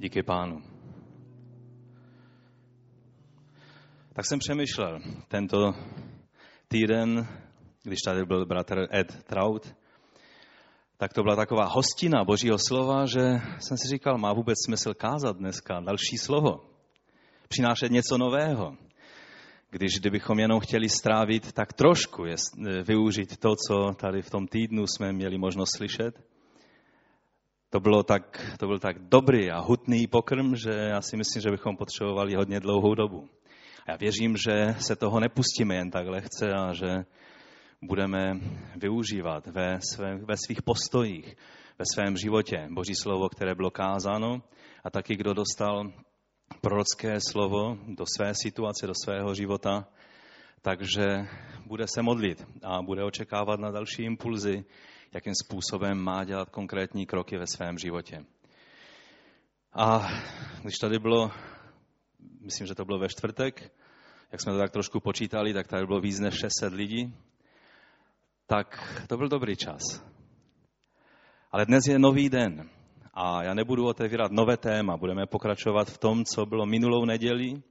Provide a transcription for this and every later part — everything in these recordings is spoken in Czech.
Díky pánu. Tak jsem přemýšlel tento týden, když tady byl bratr Ed Trout, tak to byla taková hostina Božího slova, že jsem si říkal, má vůbec smysl kázat dneska další slovo, přinášet něco nového. Když kdybychom jenom chtěli strávit tak trošku, je, využít to, co tady v tom týdnu jsme měli možnost slyšet, to, bylo tak, to byl tak dobrý a hutný pokrm, že já si myslím, že bychom potřebovali hodně dlouhou dobu. A já věřím, že se toho nepustíme jen tak lehce a že budeme využívat ve, své, ve svých postojích, ve svém životě Boží slovo, které bylo kázáno a taky kdo dostal prorocké slovo do své situace, do svého života, takže bude se modlit a bude očekávat na další impulzy, jakým způsobem má dělat konkrétní kroky ve svém životě. A když tady bylo, myslím, že to bylo ve čtvrtek, jak jsme to tak trošku počítali, tak tady bylo víc než 600 lidí, tak to byl dobrý čas. Ale dnes je nový den a já nebudu otevírat nové téma, budeme pokračovat v tom, co bylo minulou neděli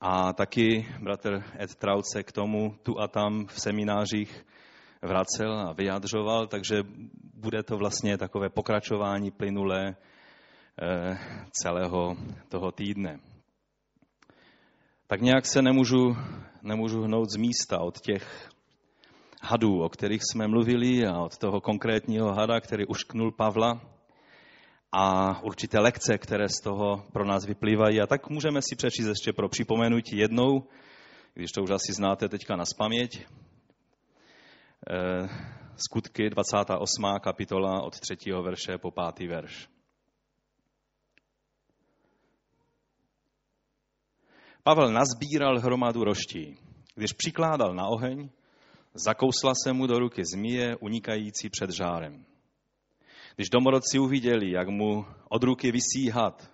a taky bratr Ed Trauce k tomu tu a tam v seminářích vracel a vyjadřoval, takže bude to vlastně takové pokračování plynulé eh, celého toho týdne. Tak nějak se nemůžu, nemůžu hnout z místa od těch hadů, o kterých jsme mluvili a od toho konkrétního hada, který ušknul Pavla a určité lekce, které z toho pro nás vyplývají. A tak můžeme si přečíst ještě pro připomenutí jednou, když to už asi znáte teďka na spaměť, skutky 28. kapitola od 3. verše po 5. verš. Pavel nazbíral hromadu roští. Když přikládal na oheň, zakousla se mu do ruky zmije unikající před žárem. Když domorodci uviděli, jak mu od ruky vysí had,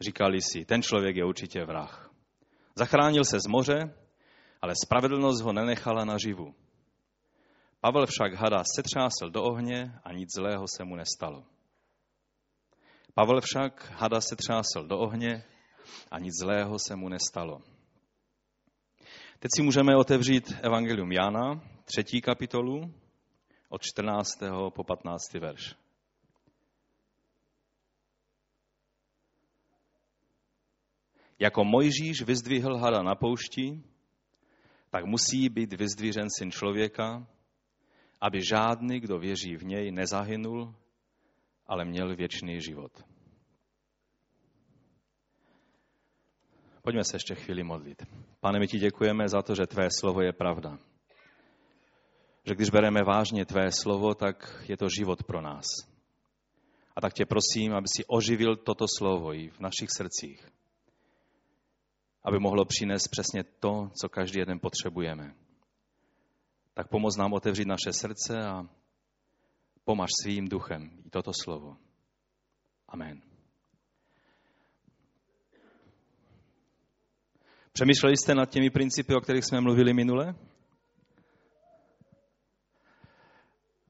říkali si, ten člověk je určitě vrah. Zachránil se z moře, ale spravedlnost ho nenechala naživu. Pavel však hada setřásl do ohně a nic zlého se mu nestalo. Pavel však hada setřásl do ohně a nic zlého se mu nestalo. Teď si můžeme otevřít Evangelium Jana, třetí kapitolu, od 14. po 15. verš. Jako Mojžíš vyzdvihl hada na poušti, tak musí být vyzdvířen syn člověka, aby žádný, kdo věří v něj, nezahynul, ale měl věčný život. Pojďme se ještě chvíli modlit. Pane, my ti děkujeme za to, že tvé slovo je pravda. Že když bereme vážně tvé slovo, tak je to život pro nás. A tak tě prosím, aby si oživil toto slovo i v našich srdcích. Aby mohlo přinést přesně to, co každý jeden potřebujeme tak pomoz nám otevřít naše srdce a pomaž svým duchem i toto slovo. Amen. Přemýšleli jste nad těmi principy, o kterých jsme mluvili minule?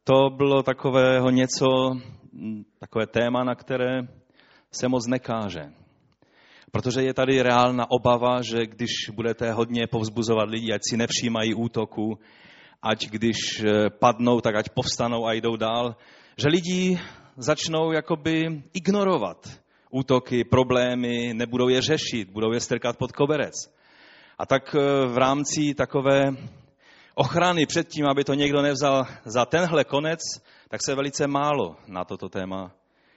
To bylo takového něco, takové téma, na které se moc nekáže. Protože je tady reálná obava, že když budete hodně povzbuzovat lidi, ať si nevšímají útoku, ať když eh, padnou, tak ať povstanou a jdou dál, že lidi začnou jakoby ignorovat útoky, problémy, nebudou je řešit, budou je strkat pod koberec. A tak eh, v rámci takové ochrany před tím, aby to někdo nevzal za tenhle konec, tak se velice málo na toto téma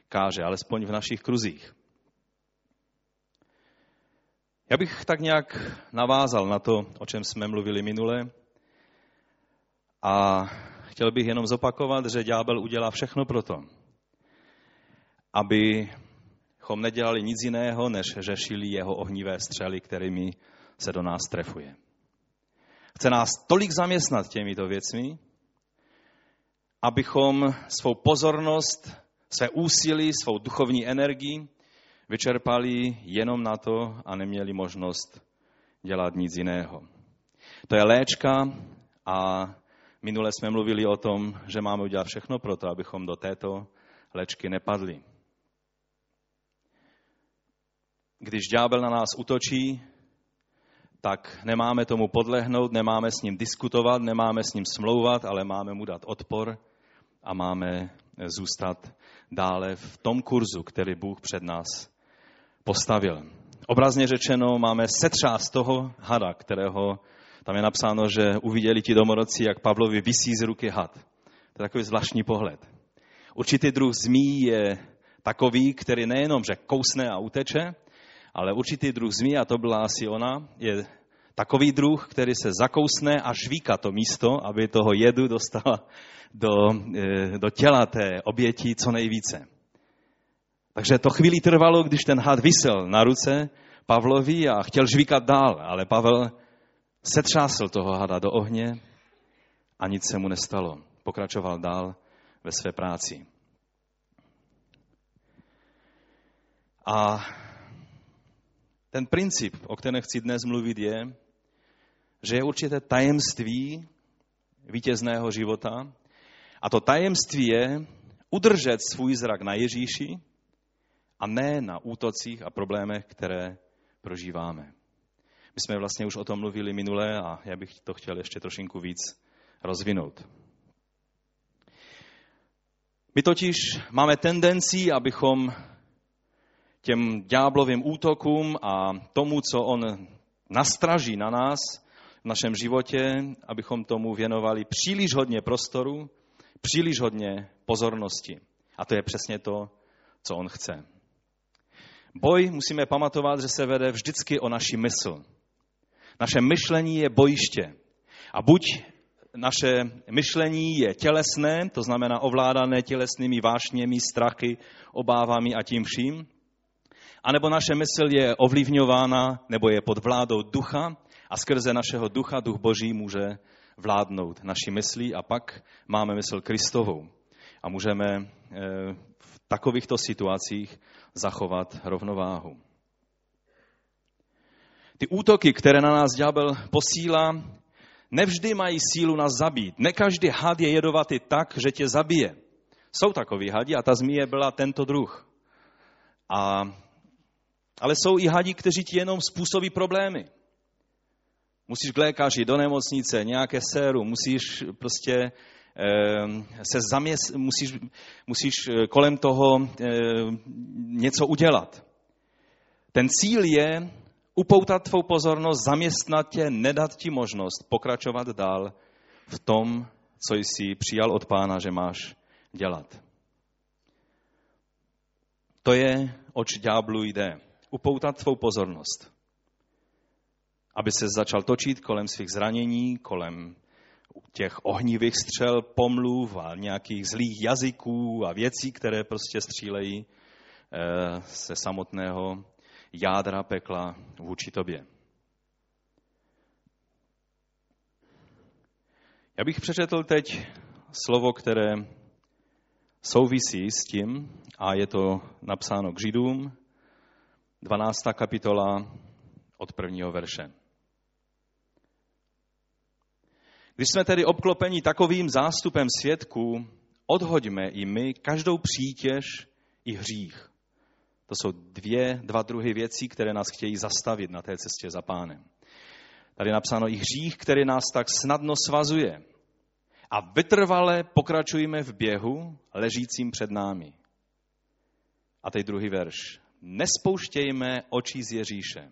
káže, alespoň v našich kruzích. Já bych tak nějak navázal na to, o čem jsme mluvili minule, a chtěl bych jenom zopakovat, že ďábel udělá všechno pro to, abychom nedělali nic jiného, než řešili jeho ohnivé střely, kterými se do nás trefuje. Chce nás tolik zaměstnat těmito věcmi, abychom svou pozornost, své úsilí, svou duchovní energii vyčerpali jenom na to a neměli možnost dělat nic jiného. To je léčka a Minule jsme mluvili o tom, že máme udělat všechno pro to, abychom do této léčky nepadli. když ďábel na nás utočí, tak nemáme tomu podlehnout, nemáme s ním diskutovat, nemáme s ním smlouvat, ale máme mu dát odpor a máme zůstat dále v tom kurzu, který Bůh před nás postavil. Obrazně řečeno, máme setřást toho hada, kterého tam je napsáno, že uviděli ti domorodci, jak Pavlovi vysí z ruky had. To je takový zvláštní pohled. Určitý druh zmí je takový, který nejenom, že kousne a uteče, ale určitý druh zmí, a to byla asi ona, je takový druh, který se zakousne a žvíka to místo, aby toho jedu dostala do, e, do těla té oběti co nejvíce. Takže to chvíli trvalo, když ten had vysel na ruce Pavlovi a chtěl žvíkat dál, ale Pavel setřásl toho hada do ohně a nic se mu nestalo. Pokračoval dál ve své práci. A ten princip, o kterém chci dnes mluvit, je, že je určité tajemství vítězného života. A to tajemství je udržet svůj zrak na Ježíši a ne na útocích a problémech, které prožíváme. My jsme vlastně už o tom mluvili minule a já bych to chtěl ještě trošinku víc rozvinout. My totiž máme tendenci, abychom těm ďáblovým útokům a tomu, co on nastraží na nás v našem životě, abychom tomu věnovali příliš hodně prostoru, příliš hodně pozornosti. A to je přesně to, co on chce. Boj musíme pamatovat, že se vede vždycky o naši mysl. Naše myšlení je bojiště. A buď naše myšlení je tělesné, to znamená ovládané tělesnými vášněmi, strachy, obávami a tím vším, anebo naše mysl je ovlivňována nebo je pod vládou ducha a skrze našeho ducha duch Boží může vládnout naší myslí a pak máme mysl Kristovou. A můžeme eh, v takovýchto situacích zachovat rovnováhu. Ty útoky, které na nás ďábel posílá, nevždy mají sílu nás zabít. Ne každý had je jedovatý tak, že tě zabije. Jsou takový hadi a ta zmije byla tento druh. A, ale jsou i hadi, kteří ti jenom způsobí problémy. Musíš k lékaři, do nemocnice, nějaké séru, musíš prostě Ehm, se zaměs, musíš, musíš eh, kolem toho ehm, něco udělat. Ten cíl je upoutat tvou pozornost, zaměstnat tě, nedat ti možnost pokračovat dál v tom, co jsi přijal od pána, že máš dělat. To je, oč ďáblu jde. Upoutat tvou pozornost. Aby se začal točit kolem svých zranění, kolem těch ohnivých střel, pomluv a nějakých zlých jazyků a věcí, které prostě střílejí eh, se samotného jádra pekla vůči tobě. Já bych přečetl teď slovo, které souvisí s tím, a je to napsáno k Židům, 12. kapitola od prvního verše. Když jsme tedy obklopeni takovým zástupem svědků, odhoďme i my každou přítěž i hřích. To jsou dvě, dva druhy věcí, které nás chtějí zastavit na té cestě za pánem. Tady je napsáno i hřích, který nás tak snadno svazuje. A vytrvale pokračujeme v běhu ležícím před námi. A teď druhý verš. Nespouštějme očí z Ježíše.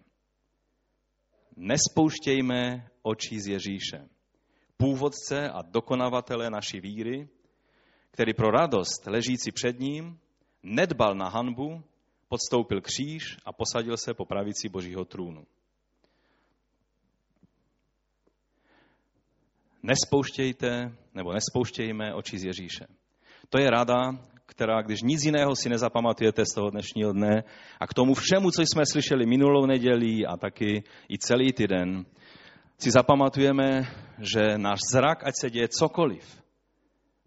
Nespouštějme očí z Ježíše původce a dokonavatele naší víry, který pro radost ležící před ním nedbal na hanbu, podstoupil kříž a posadil se po pravici Božího trůnu. Nespouštějte, nebo nespouštějme oči z Ježíše. To je rada, která, když nic jiného si nezapamatujete z toho dnešního dne a k tomu všemu, co jsme slyšeli minulou neděli a taky i celý týden, si zapamatujeme, že náš zrak, ať se děje cokoliv,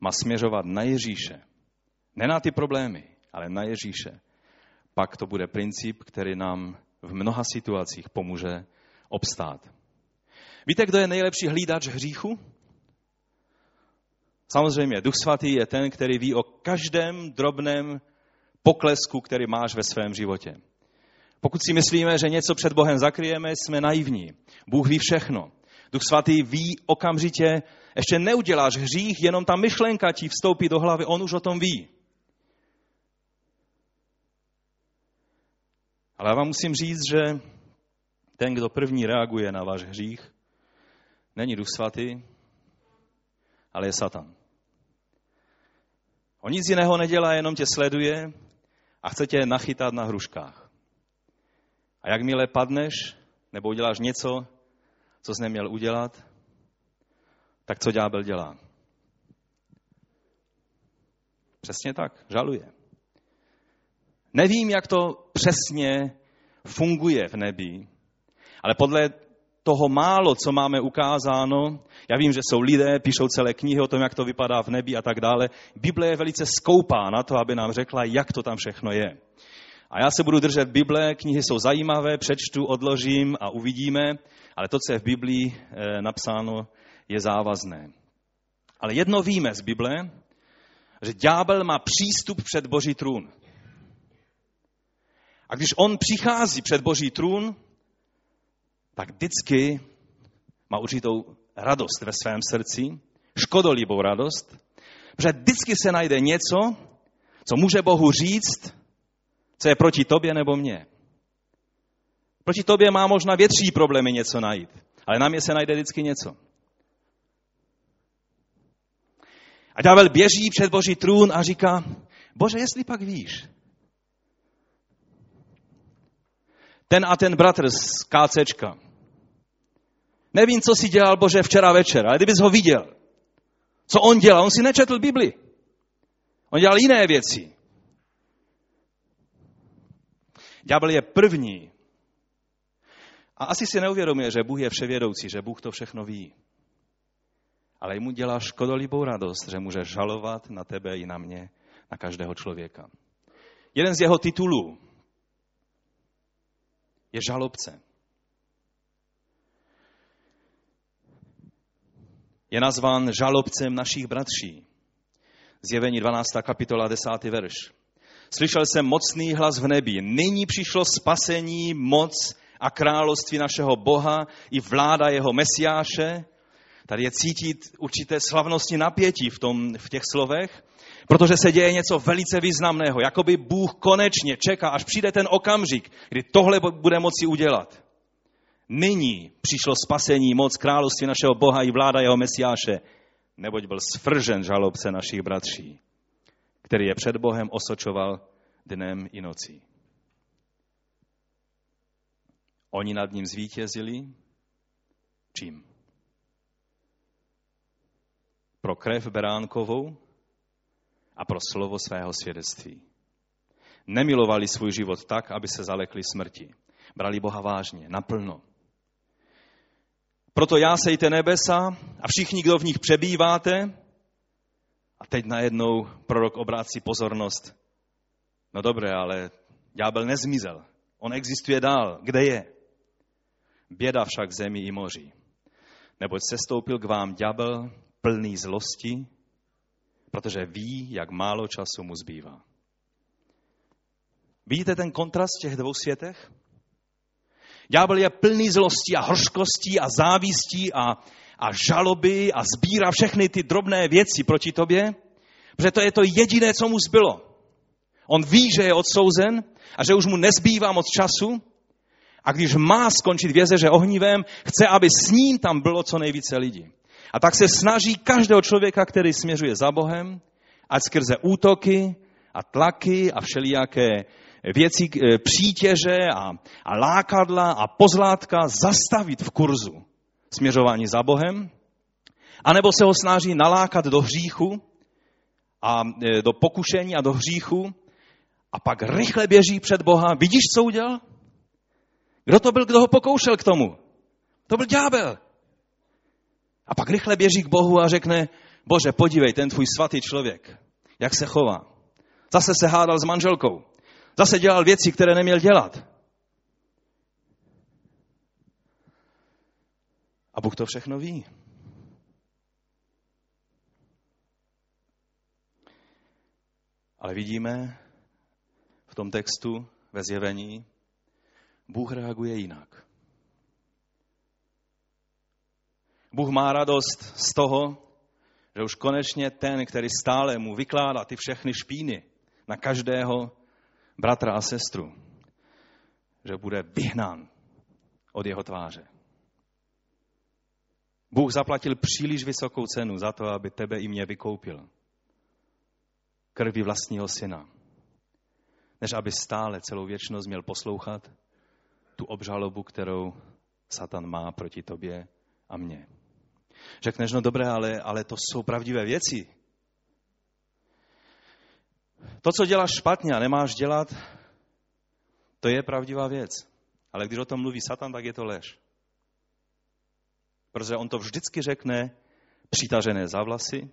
má směřovat na Ježíše. Ne na ty problémy, ale na Ježíše. Pak to bude princip, který nám v mnoha situacích pomůže obstát. Víte, kdo je nejlepší hlídač hříchu? Samozřejmě, Duch Svatý je ten, který ví o každém drobném poklesku, který máš ve svém životě. Pokud si myslíme, že něco před Bohem zakryjeme, jsme naivní. Bůh ví všechno. Duch svatý ví okamžitě, ještě neuděláš hřích, jenom ta myšlenka ti vstoupí do hlavy, on už o tom ví. Ale já vám musím říct, že ten, kdo první reaguje na váš hřích, není Duch Svatý, ale je Satan. On nic jiného nedělá, jenom tě sleduje a chce tě nachytat na hruškách. A jakmile padneš, nebo uděláš něco, co jsi neměl udělat, tak co ďábel dělá? Přesně tak, žaluje. Nevím, jak to přesně funguje v nebi, ale podle toho málo, co máme ukázáno, já vím, že jsou lidé, píšou celé knihy o tom, jak to vypadá v nebi a tak dále. Bible je velice skoupá na to, aby nám řekla, jak to tam všechno je. A já se budu držet Bible, knihy jsou zajímavé, přečtu, odložím a uvidíme, ale to, co je v Biblii eh, napsáno, je závazné. Ale jedno víme z Bible, že ďábel má přístup před Boží trůn. A když on přichází před Boží trůn, tak vždycky má určitou radost ve svém srdci, škodolibou radost, protože vždycky se najde něco, co může Bohu říct, co je proti tobě nebo mně. Proti tobě má možná větší problémy něco najít, ale na mě se najde vždycky něco. A ďábel běží před Boží trůn a říká, Bože, jestli pak víš, ten a ten bratr z KCčka, nevím, co si dělal, Bože, včera večer, ale kdybys ho viděl, co on dělal, on si nečetl Bibli. On dělal jiné věci. Ďábel je první. A asi si neuvědomuje, že Bůh je vševědoucí, že Bůh to všechno ví ale mu dělá škodolibou radost, že může žalovat na tebe i na mě, na každého člověka. Jeden z jeho titulů je žalobce. Je nazván žalobcem našich bratří. Zjevení 12. kapitola 10. verš. Slyšel jsem mocný hlas v nebi. Nyní přišlo spasení, moc a království našeho Boha i vláda jeho Mesiáše, Tady je cítit určité slavnostní napětí v, tom, v těch slovech, protože se děje něco velice významného. Jakoby Bůh konečně čeká, až přijde ten okamžik, kdy tohle bude moci udělat. Nyní přišlo spasení, moc království našeho Boha i vláda jeho Mesiáše, neboť byl svržen žalobce našich bratří, který je před Bohem osočoval dnem i nocí. Oni nad ním zvítězili čím? pro krev beránkovou a pro slovo svého svědectví. Nemilovali svůj život tak, aby se zalekli smrti. Brali Boha vážně, naplno. Proto já sejte nebesa a všichni, kdo v nich přebýváte, a teď najednou prorok obrácí pozornost. No dobré, ale ďábel nezmizel. On existuje dál. Kde je? Běda však zemi i moří. Neboť se stoupil k vám ďábel plný zlosti, protože ví, jak málo času mu zbývá. Vidíte ten kontrast v těch dvou světech? Ďábel je plný zlosti a hořkostí a závistí a, a žaloby a sbírá všechny ty drobné věci proti tobě, protože to je to jediné, co mu zbylo. On ví, že je odsouzen a že už mu nezbývá moc času a když má skončit v jezeře ohnivém, chce, aby s ním tam bylo co nejvíce lidí. A tak se snaží každého člověka, který směřuje za Bohem, ať skrze útoky a tlaky a všelijaké věci, e, přítěže a, a lákadla a pozlátka zastavit v kurzu směřování za Bohem, anebo se ho snaží nalákat do hříchu a e, do pokušení a do hříchu a pak rychle běží před Boha. Vidíš, co udělal? Kdo to byl, kdo ho pokoušel k tomu? To byl ďábel. A pak rychle běží k Bohu a řekne, Bože, podívej, ten tvůj svatý člověk, jak se chová. Zase se hádal s manželkou. Zase dělal věci, které neměl dělat. A Bůh to všechno ví. Ale vidíme v tom textu ve zjevení, Bůh reaguje jinak. Bůh má radost z toho, že už konečně ten, který stále mu vykládá ty všechny špíny na každého bratra a sestru, že bude vyhnán od jeho tváře. Bůh zaplatil příliš vysokou cenu za to, aby tebe i mě vykoupil. Krví vlastního syna. Než aby stále celou věčnost měl poslouchat tu obžalobu, kterou Satan má proti tobě a mně. Řekneš, no dobré, ale, ale to jsou pravdivé věci. To, co děláš špatně a nemáš dělat, to je pravdivá věc. Ale když o tom mluví Satan, tak je to lež. Protože on to vždycky řekne přitažené za vlasy,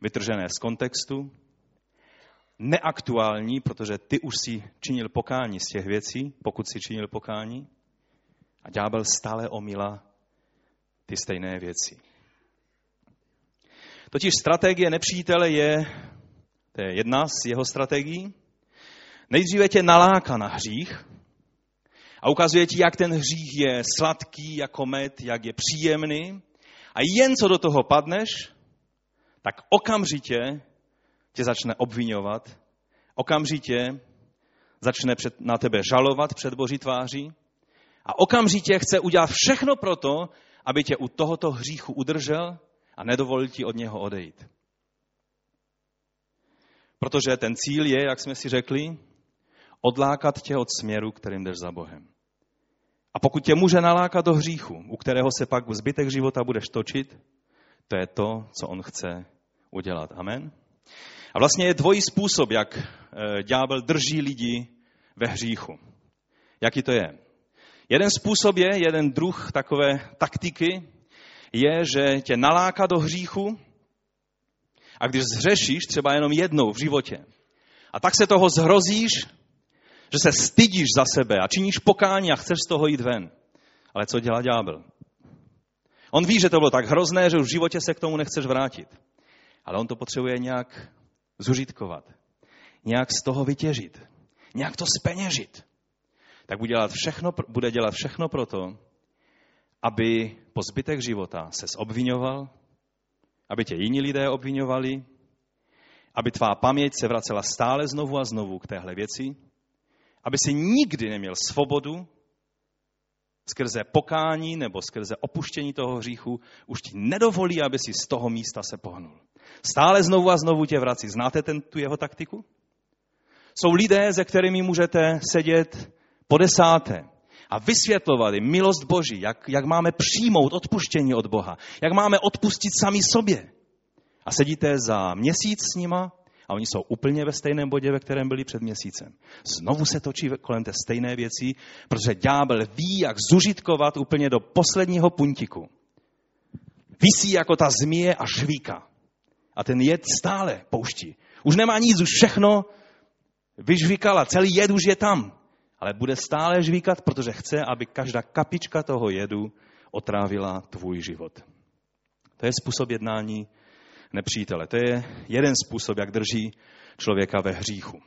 vytržené z kontextu, neaktuální, protože ty už si činil pokání z těch věcí, pokud si činil pokání. A ďábel stále omila ty stejné věci. Totiž strategie nepřítele je, to je jedna z jeho strategií, nejdříve tě naláká na hřích a ukazuje ti, jak ten hřích je sladký jako med, jak je příjemný. A jen co do toho padneš, tak okamžitě tě začne obvinovat, okamžitě začne před, na tebe žalovat před Boží tváří a okamžitě chce udělat všechno pro to, aby tě u tohoto hříchu udržel a nedovolil ti od něho odejít. Protože ten cíl je, jak jsme si řekli, odlákat tě od směru, kterým jdeš za Bohem. A pokud tě může nalákat do hříchu, u kterého se pak v zbytek života budeš točit, to je to, co on chce udělat. Amen. A vlastně je dvojí způsob, jak eh, ďábel drží lidi ve hříchu. Jaký to je? Jeden způsob je, jeden druh takové taktiky, je, že tě naláká do hříchu a když zřešíš třeba jenom jednou v životě a tak se toho zhrozíš, že se stydíš za sebe a činíš pokání a chceš z toho jít ven. Ale co dělá ďábel? On ví, že to bylo tak hrozné, že už v životě se k tomu nechceš vrátit. Ale on to potřebuje nějak zužitkovat. Nějak z toho vytěžit. Nějak to speněžit. Tak bude dělat všechno, bude dělat všechno pro to, aby po zbytek života se obvinoval, aby tě jiní lidé obvinovali, aby tvá paměť se vracela stále znovu a znovu k téhle věci, aby si nikdy neměl svobodu skrze pokání nebo skrze opuštění toho hříchu, už ti nedovolí, aby si z toho místa se pohnul. Stále znovu a znovu tě vrací. Znáte ten, tu jeho taktiku? Jsou lidé, se kterými můžete sedět po desáté a vysvětlovat jim milost Boží, jak, jak máme přijmout odpuštění od Boha, jak máme odpustit sami sobě. A sedíte za měsíc s nima a oni jsou úplně ve stejném bodě, ve kterém byli před měsícem. Znovu se točí kolem té stejné věci, protože ďábel ví, jak zužitkovat úplně do posledního puntiku. Vysí jako ta zmije a švíka. A ten jed stále pouští. Už nemá nic, už všechno vyžvíkala, celý jed už je tam. Ale bude stále žvíkat, protože chce, aby každá kapička toho jedu otrávila tvůj život. To je způsob jednání nepřítele. To je jeden způsob, jak drží člověka ve hříchu.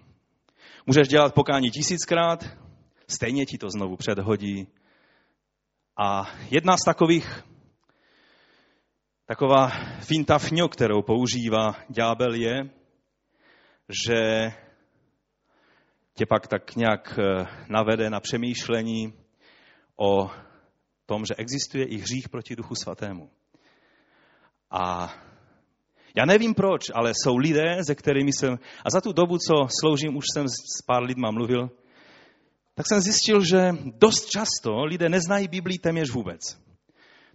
Můžeš dělat pokání tisíckrát, stejně ti to znovu předhodí. A jedna z takových, taková finta fňo, kterou používá ďábel je, že tě pak tak nějak eh, navede na přemýšlení o tom, že existuje i hřích proti Duchu Svatému. A já nevím proč, ale jsou lidé, se kterými jsem, a za tu dobu, co sloužím, už jsem s pár lidma mluvil, tak jsem zjistil, že dost často lidé neznají Biblii téměř vůbec.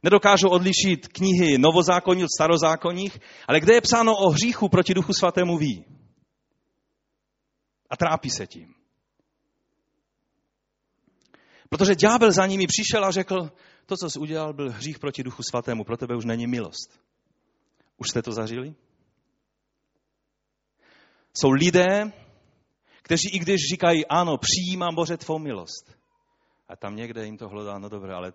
Nedokážou odlišit knihy novozákonní od starozákonních, ale kde je psáno o hříchu proti Duchu Svatému ví. A trápí se tím. Protože ďábel za nimi přišel a řekl, to, co jsi udělal, byl hřích proti Duchu Svatému, pro tebe už není milost. Už jste to zažili? Jsou lidé, kteří i když říkají, ano, přijímám Bože tvou milost, a tam někde jim to hledá, no dobré, ale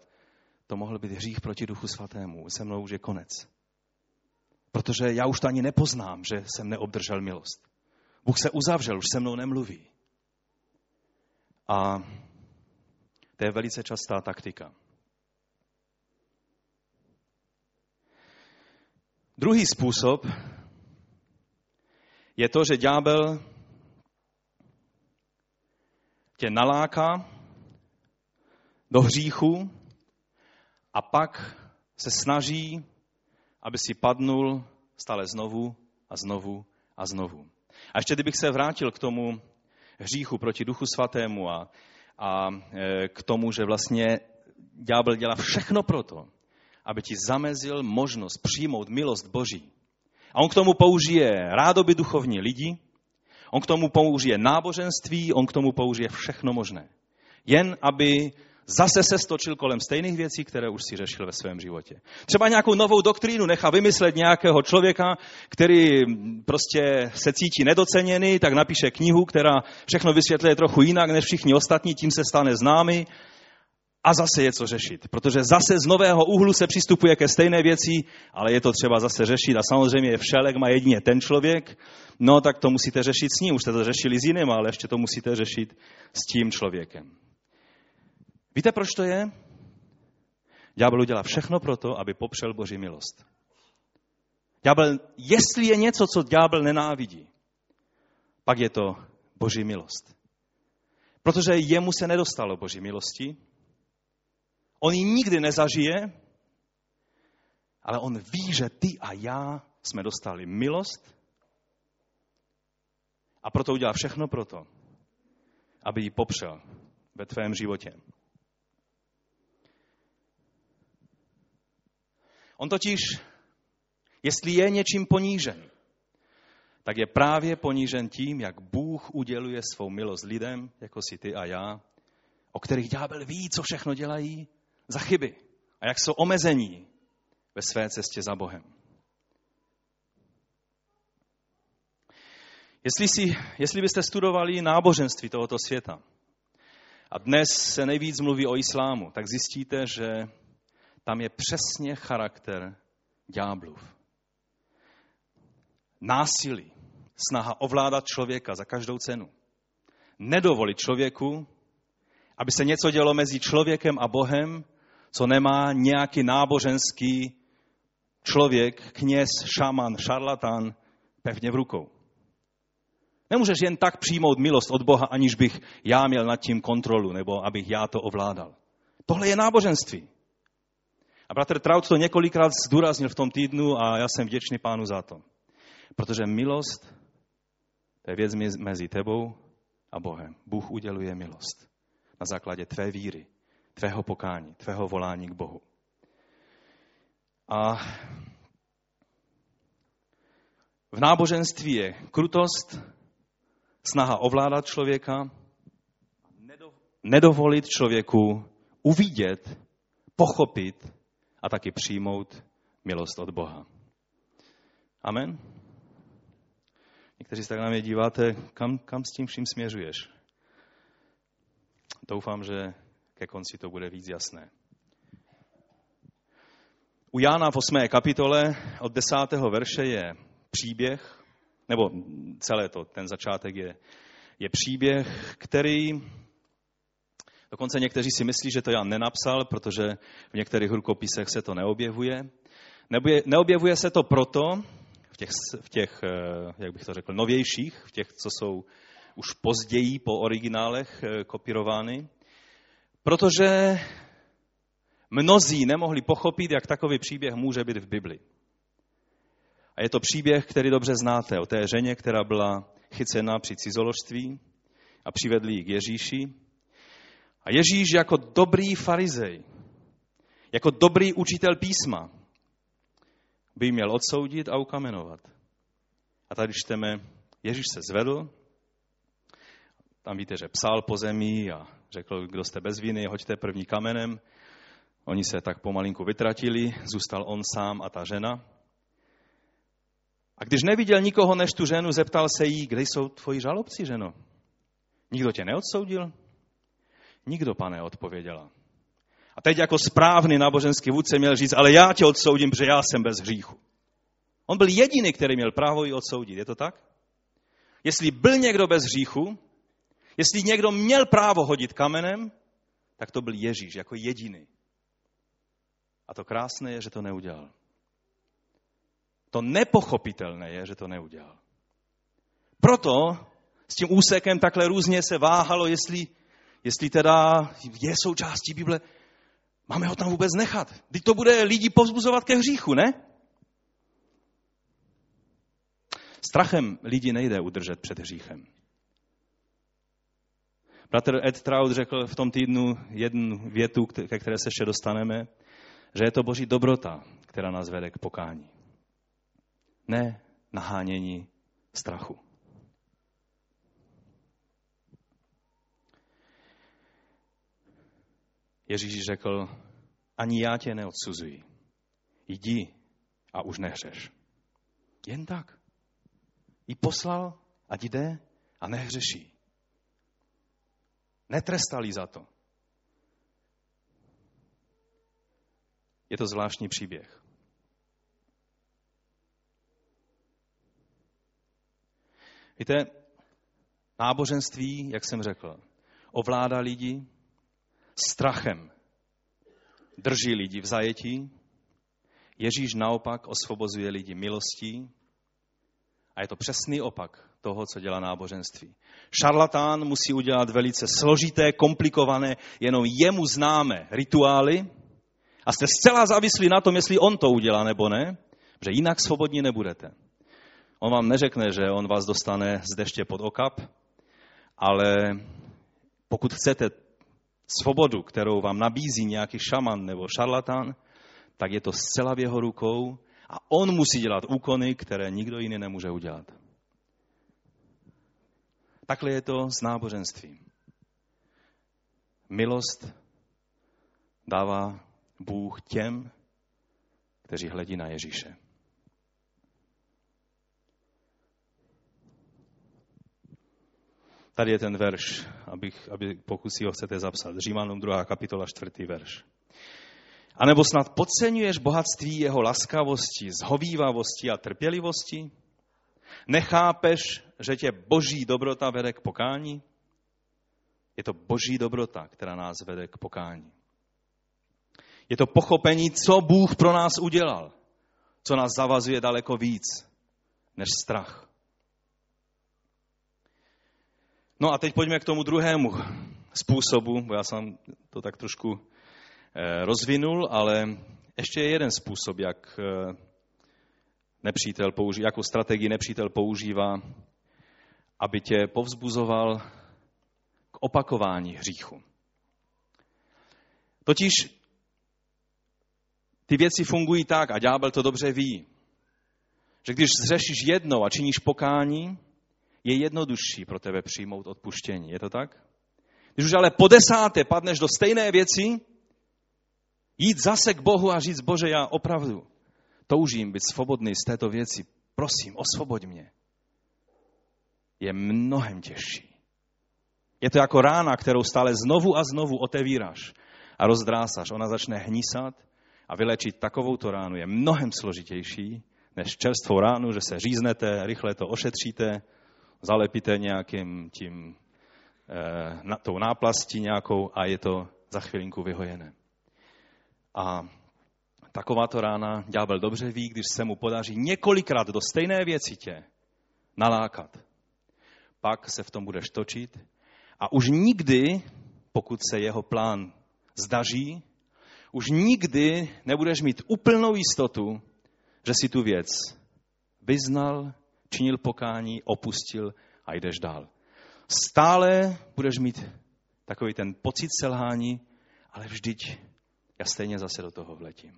to mohl být hřích proti Duchu Svatému, se mnou už je konec. Protože já už to ani nepoznám, že jsem neobdržel milost. Bůh se uzavřel, už se mnou nemluví. A To je velice častá taktika. Druhý způsob je to, že ďábel tě naláká do hříchu a pak se snaží, aby si padnul stále znovu a znovu a znovu. A ještě kdybych se vrátil k tomu hříchu proti Duchu Svatému a, a e, k tomu, že vlastně ďábel dělá všechno proto, aby ti zamezil možnost přijmout milost Boží. A on k tomu použije rádoby duchovní lidi, on k tomu použije náboženství, on k tomu použije všechno možné. Jen aby zase se stočil kolem stejných věcí, které už si řešil ve svém životě. Třeba nějakou novou doktrínu nechá vymyslet nějakého člověka, který prostě se cítí nedoceněný, tak napíše knihu, která všechno vysvětluje trochu jinak než všichni ostatní, tím se stane známy a zase je co řešit. Protože zase z nového úhlu se přistupuje ke stejné věci, ale je to třeba zase řešit. A samozřejmě všelek má jedině ten člověk, no tak to musíte řešit s ním. Už jste to řešili s jiným, ale ještě to musíte řešit s tím člověkem. Víte, proč to je? Ďábel udělá všechno pro to, aby popřel Boží milost. Ďábel, jestli je něco, co ďábel nenávidí, pak je to Boží milost. Protože jemu se nedostalo Boží milosti, On ji nikdy nezažije, ale on ví, že ty a já jsme dostali milost a proto udělá všechno proto, aby ji popřel ve tvém životě. On totiž, jestli je něčím ponížen, tak je právě ponížen tím, jak Bůh uděluje svou milost lidem, jako si ty a já, o kterých ďábel ví, co všechno dělají, za chyby a jak jsou omezení ve své cestě za Bohem. Jestli, si, jestli byste studovali náboženství tohoto světa a dnes se nejvíc mluví o islámu, tak zjistíte, že tam je přesně charakter ďáblův. Násilí, snaha ovládat člověka za každou cenu. Nedovolit člověku, aby se něco dělo mezi člověkem a Bohem, co nemá nějaký náboženský člověk, kněz, šaman, šarlatán pevně v rukou. Nemůžeš jen tak přijmout milost od Boha, aniž bych já měl nad tím kontrolu, nebo abych já to ovládal. Tohle je náboženství. A bratr Traut to několikrát zdůraznil v tom týdnu a já jsem vděčný pánu za to. Protože milost, to je věc mezi tebou a Bohem. Bůh uděluje milost na základě tvé víry, tvého pokání, tvého volání k Bohu. A v náboženství je krutost, snaha ovládat člověka, nedovolit člověku uvidět, pochopit a taky přijmout milost od Boha. Amen. Někteří se tak na mě díváte, kam, kam s tím vším směřuješ? Doufám, že ke konci to bude víc jasné. U Jána v 8. kapitole od 10. verše je příběh, nebo celé to, ten začátek je, je příběh, který dokonce někteří si myslí, že to Jan nenapsal, protože v některých rukopisech se to neobjevuje. Neobjevuje se to proto, v těch, v těch, eh, jak bych to řekl, novějších, v těch, co jsou už později po originálech eh, kopírovány, Protože mnozí nemohli pochopit, jak takový příběh může být v Bibli. A je to příběh, který dobře znáte, o té ženě, která byla chycena při cizoložství a přivedli ji k Ježíši. A Ježíš jako dobrý farizej, jako dobrý učitel písma, by měl odsoudit a ukamenovat. A tady čteme, Ježíš se zvedl, tam víte, že psal po zemi a Řekl, kdo jste bez viny, hoďte první kamenem. Oni se tak pomalinku vytratili, zůstal on sám a ta žena. A když neviděl nikoho než tu ženu, zeptal se jí, kde jsou tvoji žalobci, ženo? Nikdo tě neodsoudil? Nikdo, pane, odpověděla. A teď jako správný náboženský vůdce měl říct, ale já tě odsoudím, protože já jsem bez hříchu. On byl jediný, který měl právo ji odsoudit. Je to tak? Jestli byl někdo bez hříchu, Jestli někdo měl právo hodit kamenem, tak to byl Ježíš jako jediný. A to krásné je, že to neudělal. To nepochopitelné je, že to neudělal. Proto s tím úsekem takhle různě se váhalo, jestli, jestli teda je součástí Bible. Máme ho tam vůbec nechat. Teď to bude lidi povzbuzovat ke hříchu, ne? Strachem lidi nejde udržet před hříchem. Bratr Ed Trout řekl v tom týdnu jednu větu, ke které se ještě dostaneme, že je to boží dobrota, která nás vede k pokání. Ne nahánění strachu. Ježíš řekl, ani já tě neodsuzuji. Jdi a už nehřeš. Jen tak. I poslal, ať jde a nehřeší. Netrestali za to. Je to zvláštní příběh. Víte, náboženství, jak jsem řekl, ovládá lidi strachem, drží lidi v zajetí. Ježíš naopak osvobozuje lidi milostí a je to přesný opak toho, co dělá náboženství. Šarlatán musí udělat velice složité, komplikované, jenom jemu známe rituály a jste zcela závislí na tom, jestli on to udělá nebo ne, že jinak svobodní nebudete. On vám neřekne, že on vás dostane z deště pod okap, ale pokud chcete svobodu, kterou vám nabízí nějaký šaman nebo šarlatán, tak je to zcela v jeho rukou a on musí dělat úkony, které nikdo jiný nemůže udělat. Takhle je to s náboženstvím. Milost dává Bůh těm, kteří hledí na Ježíše. Tady je ten verš, abych, aby, pokud si ho chcete zapsat. Římanům 2. kapitola 4. verš. A nebo snad podceňuješ bohatství jeho laskavosti, zhovývavosti a trpělivosti? Nechápeš, že tě boží dobrota vede k pokání? Je to boží dobrota, která nás vede k pokání. Je to pochopení, co Bůh pro nás udělal, co nás zavazuje daleko víc než strach. No a teď pojďme k tomu druhému způsobu, bo já jsem to tak trošku eh, rozvinul, ale ještě je jeden způsob, jak eh, nepřítel používá, jakou strategii nepřítel používá, aby tě povzbuzoval k opakování hříchu. Totiž ty věci fungují tak, a ďábel to dobře ví, že když zřešíš jednou a činíš pokání, je jednodušší pro tebe přijmout odpuštění. Je to tak? Když už ale po desáté padneš do stejné věci, jít zase k Bohu a říct, Bože, já opravdu toužím být svobodný z této věci. Prosím, osvoboď mě. Je mnohem těžší. Je to jako rána, kterou stále znovu a znovu otevíráš a rozdrásáš. Ona začne hnísat a vylečit takovouto ránu je mnohem složitější, než čerstvou ránu, že se říznete, rychle to ošetříte, zalepíte nějakým tím, eh, na, tou náplastí nějakou a je to za chvilinku vyhojené. A takováto rána ďábel dobře ví, když se mu podaří několikrát do stejné věci tě nalákat. Pak se v tom budeš točit a už nikdy, pokud se jeho plán zdaří, už nikdy nebudeš mít úplnou jistotu, že si tu věc vyznal, činil pokání, opustil a jdeš dál. Stále budeš mít takový ten pocit selhání, ale vždyť já stejně zase do toho vletím.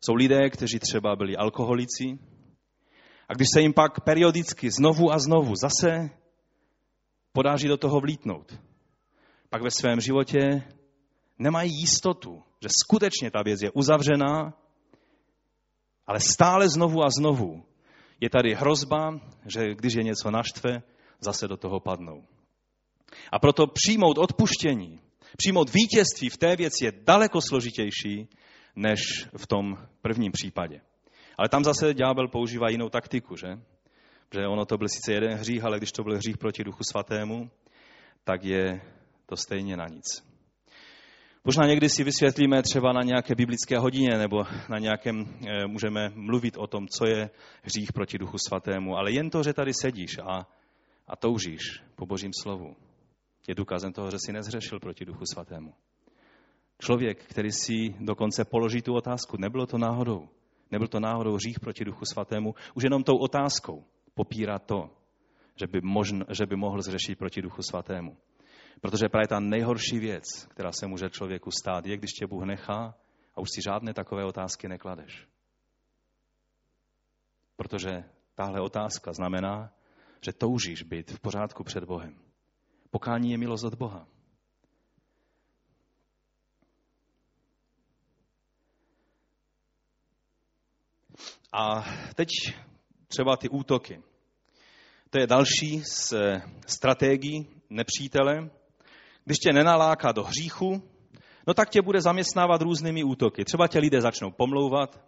Jsou lidé, kteří třeba byli alkoholici a když se jim pak periodicky znovu a znovu zase podáří do toho vlítnout, pak ve svém životě nemají jistotu, že skutečně ta věc je uzavřená, ale stále znovu a znovu je tady hrozba, že když je něco naštve, zase do toho padnou. A proto přijmout odpuštění, přijmout vítězství v té věci je daleko složitější, než v tom prvním případě. Ale tam zase ďábel používá jinou taktiku, že? Že ono to byl sice jeden hřích, ale když to byl hřích proti Duchu Svatému, tak je to stejně na nic. Možná někdy si vysvětlíme třeba na nějaké biblické hodině nebo na nějakém, eh, můžeme mluvit o tom, co je hřích proti Duchu Svatému, ale jen to, že tady sedíš a, a toužíš po Božím slovu, je důkazem toho, že si nezřešil proti Duchu Svatému. Člověk, který si dokonce položí tu otázku, nebylo to náhodou, nebyl to náhodou hřích proti Duchu Svatému, už jenom tou otázkou popírá to, že by, možn, že by mohl zřešit proti Duchu Svatému. Protože právě ta nejhorší věc, která se může člověku stát, je, když tě Bůh nechá a už si žádné takové otázky nekladeš. Protože tahle otázka znamená, že toužíš být v pořádku před Bohem. Pokání je milost od Boha. A teď třeba ty útoky. To je další z strategií nepřítele. Když tě nenaláká do hříchu, no tak tě bude zaměstnávat různými útoky. Třeba tě lidé začnou pomlouvat,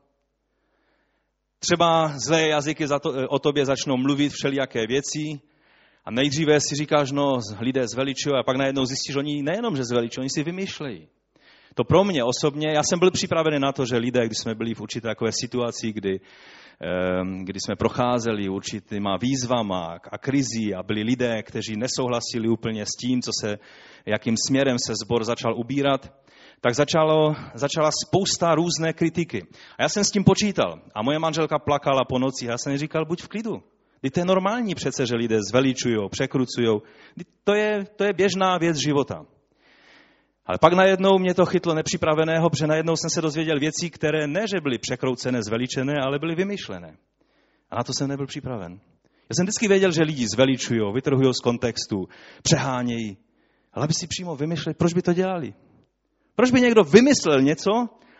třeba zlé jazyky za to, o tobě začnou mluvit všelijaké věci a nejdříve si říkáš, no lidé zveličují a pak najednou zjistíš, že oni nejenom, že zveličují, oni si vymýšlejí. To pro mě osobně, já jsem byl připravený na to, že lidé, když jsme byli v určité takové situaci, kdy, kdy jsme procházeli určitýma výzvama a krizí a byli lidé, kteří nesouhlasili úplně s tím, co se, jakým směrem se zbor začal ubírat, tak začalo, začala spousta různé kritiky. A já jsem s tím počítal. A moje manželka plakala po noci. Já jsem říkal, buď v klidu. Teď to je normální přece, že lidé zveličují, překrucují. To je, to je běžná věc života. Ale pak najednou mě to chytlo nepřipraveného, protože najednou jsem se dozvěděl věci, které ne, že byly překroucené, zveličené, ale byly vymyšlené. A na to jsem nebyl připraven. Já jsem vždycky věděl, že lidi zveličují, vytrhují z kontextu, přehánějí. Ale aby si přímo vymyšleli, proč by to dělali. Proč by někdo vymyslel něco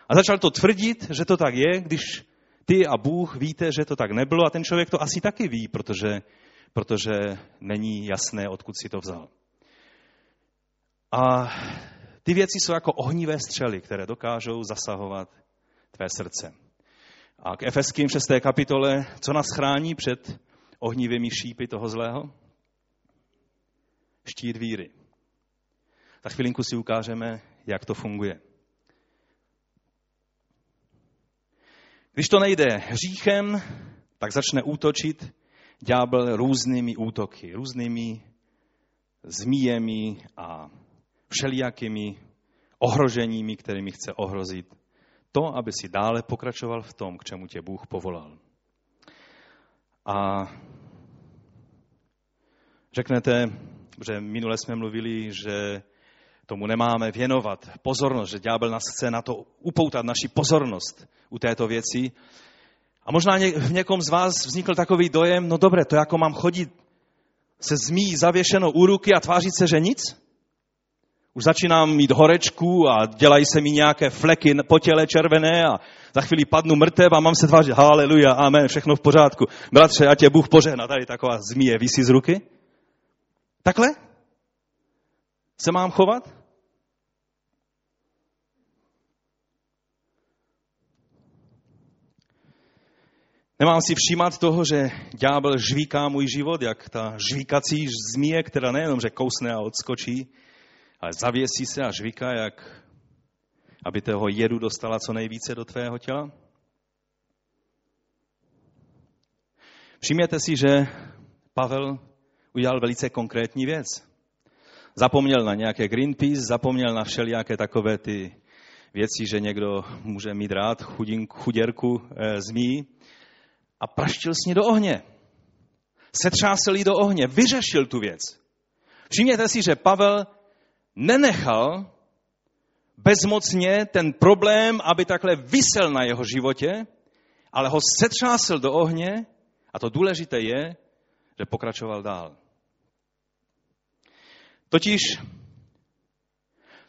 a začal to tvrdit, že to tak je, když ty a Bůh víte, že to tak nebylo a ten člověk to asi taky ví, protože, protože není jasné, odkud si to vzal. A ty věci jsou jako ohnivé střely, které dokážou zasahovat tvé srdce. A k Efeským 6. kapitole, co nás chrání před ohnivými šípy toho zlého? Štít víry. Za chvilinku si ukážeme, jak to funguje. Když to nejde hříchem, tak začne útočit ďábel různými útoky, různými zmíjemi a všelijakými ohroženími, kterými chce ohrozit to, aby si dále pokračoval v tom, k čemu tě Bůh povolal. A řeknete, že minule jsme mluvili, že tomu nemáme věnovat pozornost, že ďábel nás chce na to upoutat naši pozornost u této věci. A možná v někom z vás vznikl takový dojem, no dobré, to jako mám chodit se zmí zavěšenou u ruky a tvářit se, že nic? Už začínám mít horečku a dělají se mi nějaké fleky po těle červené a za chvíli padnu mrtev a mám se tvářit, haleluja, amen, všechno v pořádku. Bratře, a tě Bůh požehná, tady taková zmije vysí z ruky. Takhle? Se mám chovat? Nemám si všímat toho, že ďábel žvíká můj život, jak ta žvíkací zmije, která nejenom, že kousne a odskočí, ale zavěsí se a žvíká, jak aby toho jedu dostala co nejvíce do tvého těla? Všimněte si, že Pavel udělal velice konkrétní věc. Zapomněl na nějaké Greenpeace, zapomněl na všelijaké takové ty věci, že někdo může mít rád chudinku, chuděrku e, zmí a praštil s ní do ohně. Setřásel jí do ohně, vyřešil tu věc. Všimněte si, že Pavel nenechal bezmocně ten problém, aby takhle vysel na jeho životě, ale ho setřásl do ohně a to důležité je, že pokračoval dál. Totiž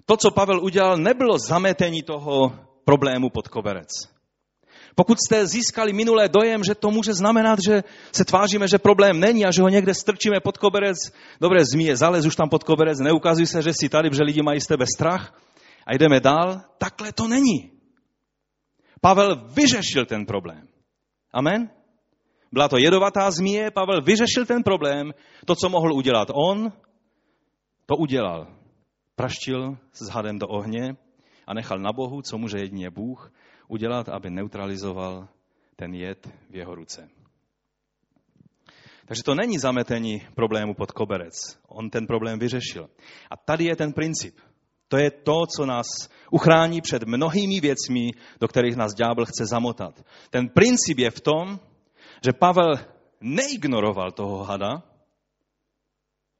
to, co Pavel udělal, nebylo zametení toho problému pod koberec. Pokud jste získali minulé dojem, že to může znamenat, že se tváříme, že problém není a že ho někde strčíme pod koberec, dobré, zmije, zalez už tam pod koberec, neukazuj se, že jsi tady, že lidi mají z tebe strach a jdeme dál, takhle to není. Pavel vyřešil ten problém. Amen? Byla to jedovatá zmije, Pavel vyřešil ten problém, to, co mohl udělat on, to udělal. Praštil s hadem do ohně a nechal na Bohu, co může jedině Bůh, udělat, aby neutralizoval ten jed v jeho ruce. Takže to není zametení problému pod koberec. On ten problém vyřešil. A tady je ten princip. To je to, co nás uchrání před mnohými věcmi, do kterých nás ďábel chce zamotat. Ten princip je v tom, že Pavel neignoroval toho hada,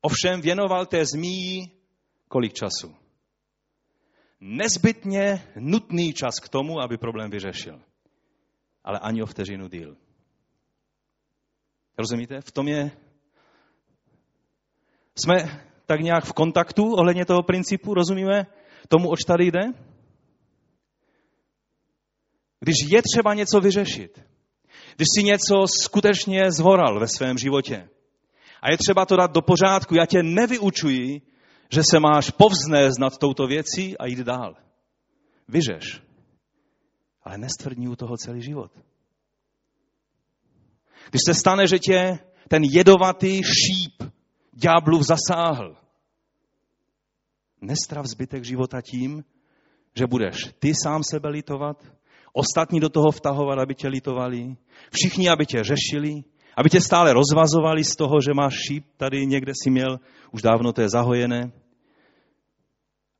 ovšem věnoval té zmíji kolik času? Nezbytně nutný čas k tomu, aby problém vyřešil. Ale ani o vteřinu díl. Rozumíte? V tom je... Jsme tak nějak v kontaktu ohledně toho principu, rozumíme tomu, oč tady jde? Když je třeba něco vyřešit, když si něco skutečně zvoral ve svém životě a je třeba to dát do pořádku, já tě nevyučuji, že se máš povznést nad touto věcí a jít dál. Vyřeš. Ale nestvrdní u toho celý život. Když se stane, že tě ten jedovatý šíp ďáblův zasáhl, nestrav zbytek života tím, že budeš ty sám sebe litovat, ostatní do toho vtahovat, aby tě litovali, všichni, aby tě řešili, aby tě stále rozvazovali z toho, že máš šíp, tady někde si měl, už dávno to je zahojené.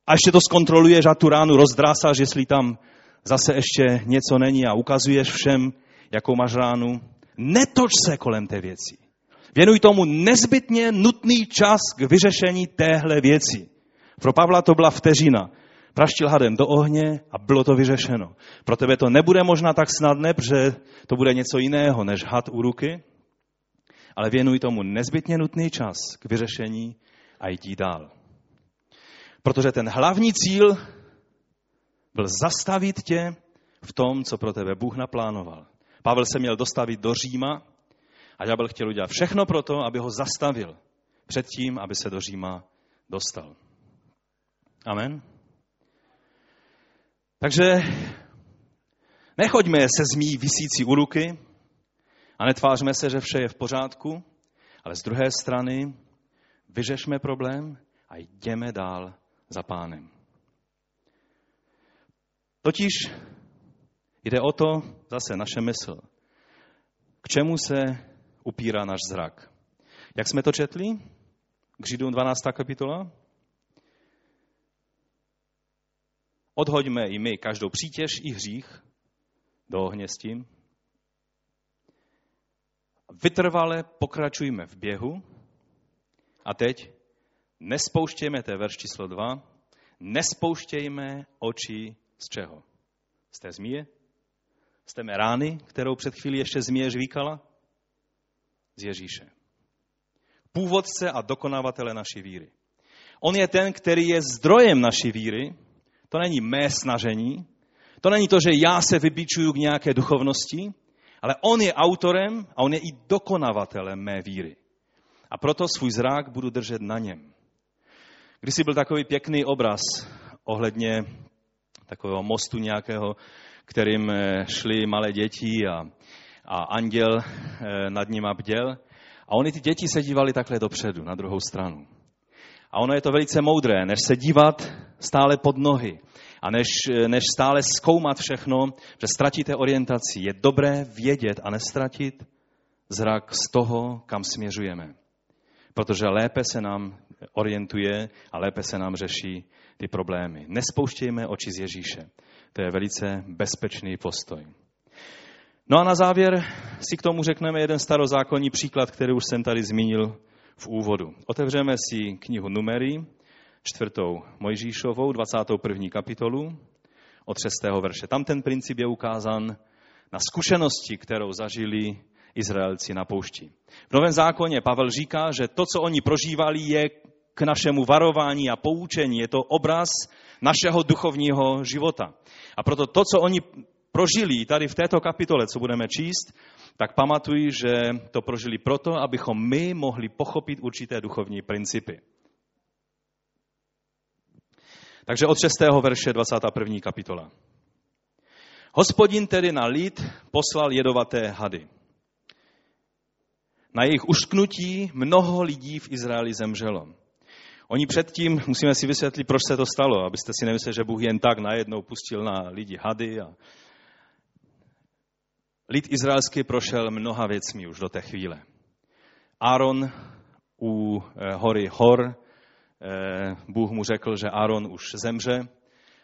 A ještě to zkontroluješ a tu ránu rozdrásáš, jestli tam zase ještě něco není a ukazuješ všem, jakou máš ránu. Netoč se kolem té věci. Věnuj tomu nezbytně nutný čas k vyřešení téhle věci. Pro Pavla to byla vteřina. Praštil hadem do ohně a bylo to vyřešeno. Pro tebe to nebude možná tak snadné, protože to bude něco jiného než had u ruky, ale věnuj tomu nezbytně nutný čas k vyřešení a jdi dál. Protože ten hlavní cíl byl zastavit tě v tom, co pro tebe Bůh naplánoval. Pavel se měl dostavit do Říma a ďábel chtěl udělat všechno pro to, aby ho zastavil před tím, aby se do Říma dostal. Amen. Takže nechoďme se zmí vysící u ruky a netvářme se, že vše je v pořádku, ale z druhé strany vyřešme problém a jdeme dál za pánem. Totiž jde o to, zase naše mysl, k čemu se upírá náš zrak. Jak jsme to četli? K Židům 12. kapitola? Odhoďme i my každou přítěž i hřích do ohně s tím. Vytrvale pokračujme v běhu. A teď nespouštějme, to je verš číslo 2, nespouštějme oči z čeho? Z té zmíje? Z té rány, kterou před chvílí ještě zmíje žvíkala? Z Ježíše. Původce a dokonavatele naší víry. On je ten, který je zdrojem naší víry, to není mé snažení, to není to, že já se vybičuju k nějaké duchovnosti, ale on je autorem a on je i dokonavatelem mé víry. A proto svůj zrák budu držet na něm. Když byl takový pěkný obraz ohledně takového mostu nějakého, kterým eh, šly malé děti a, a anděl eh, nad ním bděl. A oni ty děti se dívali takhle dopředu, na druhou stranu. A ono je to velice moudré, než se dívat stále pod nohy a než, než stále zkoumat všechno, že ztratíte orientaci. Je dobré vědět a nestratit zrak z toho, kam směřujeme. Protože lépe se nám orientuje a lépe se nám řeší ty problémy. Nespouštějme oči z Ježíše. To je velice bezpečný postoj. No a na závěr si k tomu řekneme jeden starozákonní příklad, který už jsem tady zmínil v úvodu. Otevřeme si knihu Numery, čtvrtou Mojžíšovou, 21. kapitolu, od 6. verše. Tam ten princip je ukázán na zkušenosti, kterou zažili Izraelci na poušti. V Novém zákoně Pavel říká, že to, co oni prožívali, je k našemu varování a poučení. Je to obraz našeho duchovního života. A proto to, co oni prožili tady v této kapitole, co budeme číst, tak pamatuji, že to prožili proto, abychom my mohli pochopit určité duchovní principy. Takže od 6. verše 21. kapitola. Hospodin tedy na lid poslal jedovaté hady. Na jejich ušknutí mnoho lidí v Izraeli zemřelo. Oni předtím, musíme si vysvětlit, proč se to stalo, abyste si nemysleli, že Bůh jen tak najednou pustil na lidi hady. A... Lid izraelský prošel mnoha věcmi už do té chvíle. Aaron u eh, hory Hor, eh, Bůh mu řekl, že Aaron už zemře,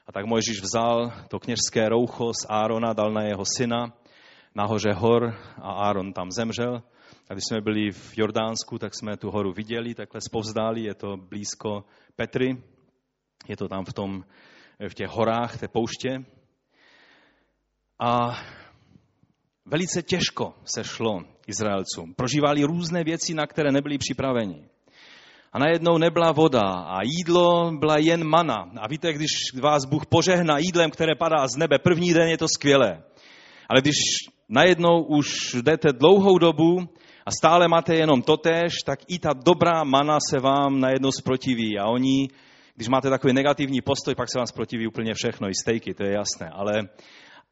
a tak Mojžíš vzal to kněžské roucho z Árona, dal na jeho syna na hoře Hor a Áron tam zemřel. A když jsme byli v Jordánsku, tak jsme tu horu viděli, takhle spovzdáli, je to blízko Petry, je to tam v, tom, v těch horách, té pouště. A velice těžko se šlo Izraelcům. Prožívali různé věci, na které nebyli připraveni. A najednou nebyla voda a jídlo byla jen mana. A víte, když vás Bůh požehná jídlem, které padá z nebe, první den je to skvělé. Ale když najednou už jdete dlouhou dobu a stále máte jenom totéž, tak i ta dobrá mana se vám najednou zprotiví. A oni, když máte takový negativní postoj, pak se vám zprotiví úplně všechno, i stejky, to je jasné. Ale,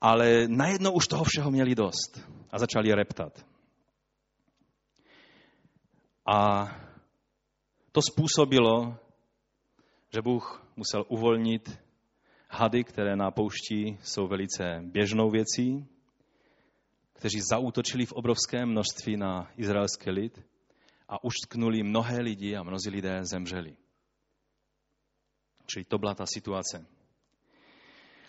ale najednou už toho všeho měli dost a začali reptat. A to způsobilo, že Bůh musel uvolnit hady, které na poušti jsou velice běžnou věcí, kteří zaútočili v obrovském množství na izraelský lid a uštknuli mnohé lidi a mnozí lidé zemřeli. Čili to byla ta situace.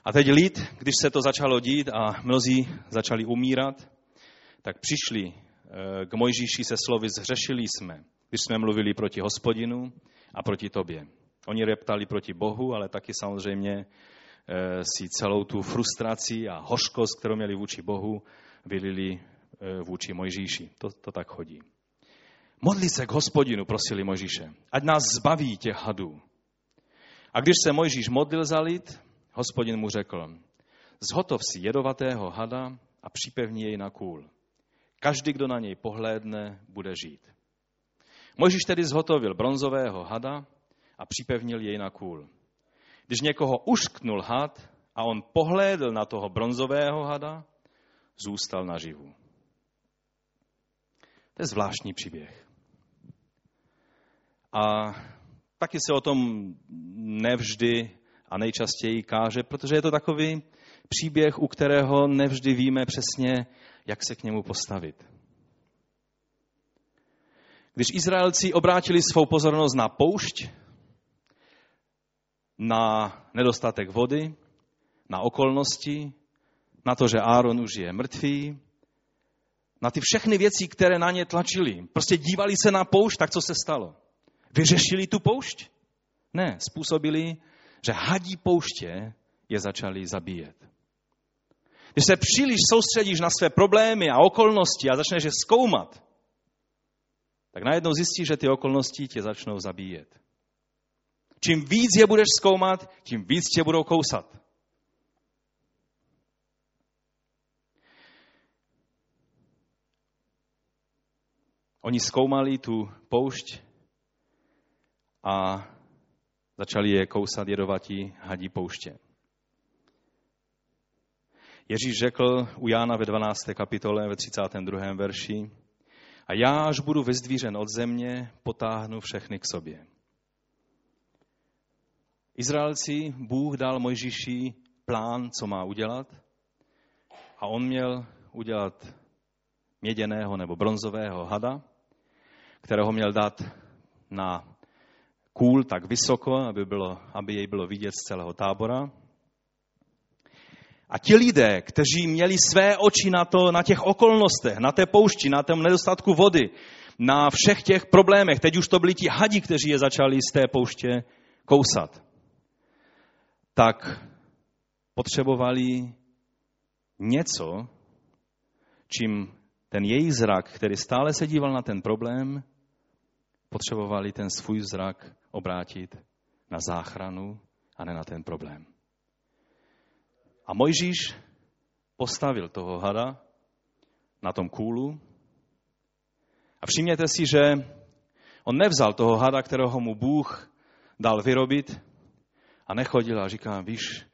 A teď lid, když se to začalo dít a mnozí začali umírat, tak přišli eh, k Mojžíši se slovy zhřešili jsme, když jsme mluvili proti hospodinu a proti tobě. Oni reptali proti Bohu, ale taky samozřejmě eh, si celou tu frustraci a hořkost, kterou měli vůči Bohu, vylili eh, vůči Mojžíši. To, to tak chodí. Modli se k hospodinu, prosili Mojžíše, ať nás zbaví těch hadů. A když se Mojžíš modlil za lid, hospodin mu řekl, zhotov si jedovatého hada a připevni jej na kůl. Každý, kdo na něj pohlédne, bude žít. Mojžíš tedy zhotovil bronzového hada a připevnil jej na kůl. Když někoho ušknul had a on pohlédl na toho bronzového hada, zůstal naživu. To je zvláštní příběh. A taky se o tom nevždy a nejčastěji káže, protože je to takový příběh, u kterého nevždy víme přesně, jak se k němu postavit. Když Izraelci obrátili svou pozornost na poušť, na nedostatek vody, na okolnosti, na to, že Áron už je mrtvý, na ty všechny věci, které na ně tlačili. Prostě dívali se na poušť, tak co se stalo? Vyřešili tu poušť? Ne, způsobili, že hadí pouště je začali zabíjet. Když se příliš soustředíš na své problémy a okolnosti a začneš je zkoumat, tak najednou zjistíš, že ty okolnosti tě začnou zabíjet. Čím víc je budeš zkoumat, tím víc tě budou kousat. Oni zkoumali tu poušť a začali je kousat jedovatí hadí pouště. Ježíš řekl u Jána ve 12. kapitole ve 32. verši, a já, až budu vyzdvířen od země, potáhnu všechny k sobě. Izraelci, Bůh dal Mojžíši plán, co má udělat a on měl udělat měděného nebo bronzového hada, kterého měl dát na kůl tak vysoko, aby, bylo, aby jej bylo vidět z celého tábora. A ti lidé, kteří měli své oči na, to, na těch okolnostech, na té poušti, na tom nedostatku vody, na všech těch problémech, teď už to byli ti hadi, kteří je začali z té pouště kousat, tak potřebovali něco, čím ten jejich zrak, který stále se díval na ten problém, potřebovali ten svůj zrak obrátit na záchranu a ne na ten problém. A Mojžíš postavil toho hada na tom kůlu a všimněte si, že on nevzal toho hada, kterého mu Bůh dal vyrobit a nechodil a říká, víš,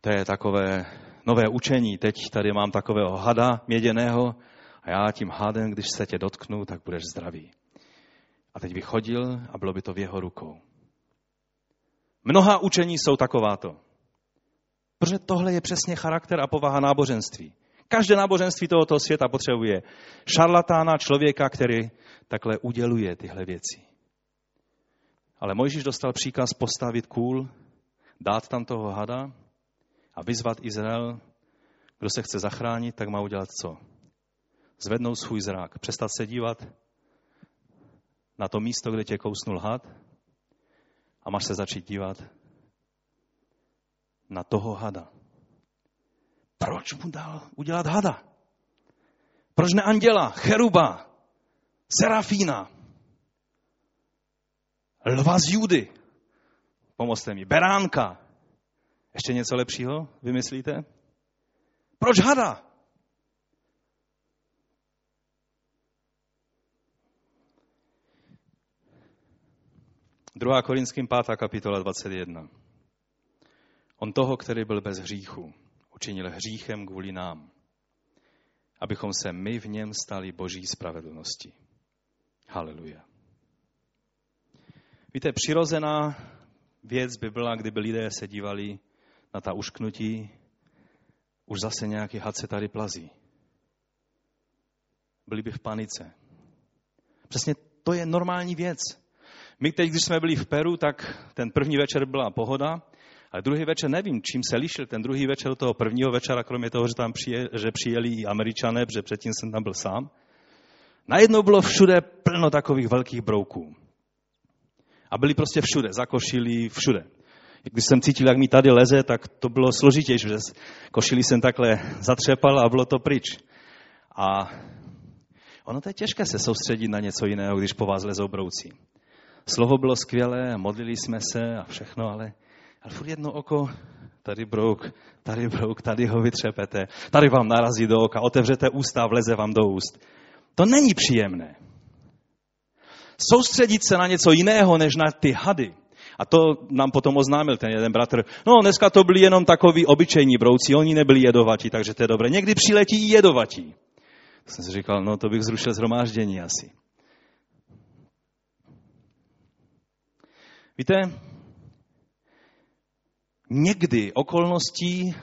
to je takové nové učení, teď tady mám takového hada měděného a já tím hadem, když se tě dotknu, tak budeš zdravý. A teď by chodil a bylo by to v jeho rukou. Mnoha učení jsou takováto. Protože tohle je přesně charakter a povaha náboženství. Každé náboženství tohoto světa potřebuje šarlatána, člověka, který takhle uděluje tyhle věci. Ale Mojžíš dostal příkaz postavit kůl, dát tam toho hada a vyzvat Izrael, kdo se chce zachránit, tak má udělat co? Zvednout svůj zrak, přestat se dívat na to místo, kde tě kousnul had a máš se začít dívat na toho hada. Proč mu dal udělat hada? Proč ne anděla, cheruba, serafína, lva z Judy? Pomozte mi. Beránka. Ještě něco lepšího vymyslíte? Proč hada? Druhá Korinským 5. kapitola 21. On toho, který byl bez hříchu, učinil hříchem kvůli nám, abychom se my v něm stali boží spravedlnosti. Haleluja. Víte, přirozená věc by byla, kdyby lidé se dívali na ta ušknutí, už zase nějaký had se tady plazí. Byli by v panice. Přesně to je normální věc. My teď, když jsme byli v Peru, tak ten první večer byla pohoda, ale druhý večer nevím, čím se lišil ten druhý večer od toho prvního večera, kromě toho, že tam přije, že přijeli i američané, protože předtím jsem tam byl sám. Najednou bylo všude plno takových velkých brouků. A byli prostě všude, zakošili všude. Když jsem cítil, jak mi tady leze, tak to bylo složitější, že košili jsem takhle zatřepal a bylo to pryč. A ono to je těžké se soustředit na něco jiného, když po vás lezou brouci. Slovo bylo skvělé, modlili jsme se a všechno, ale, ale furt jedno oko, tady brouk, tady brouk, tady ho vytřepete, tady vám narazí do oka, otevřete ústa, vleze vám do úst. To není příjemné. Soustředit se na něco jiného, než na ty hady. A to nám potom oznámil ten jeden bratr. No, dneska to byli jenom takový obyčejní brouci, oni nebyli jedovatí, takže to je dobré. Někdy přiletí i jedovatí. Jsem si říkal, no to bych zrušil zhromáždění asi. Víte, někdy okolností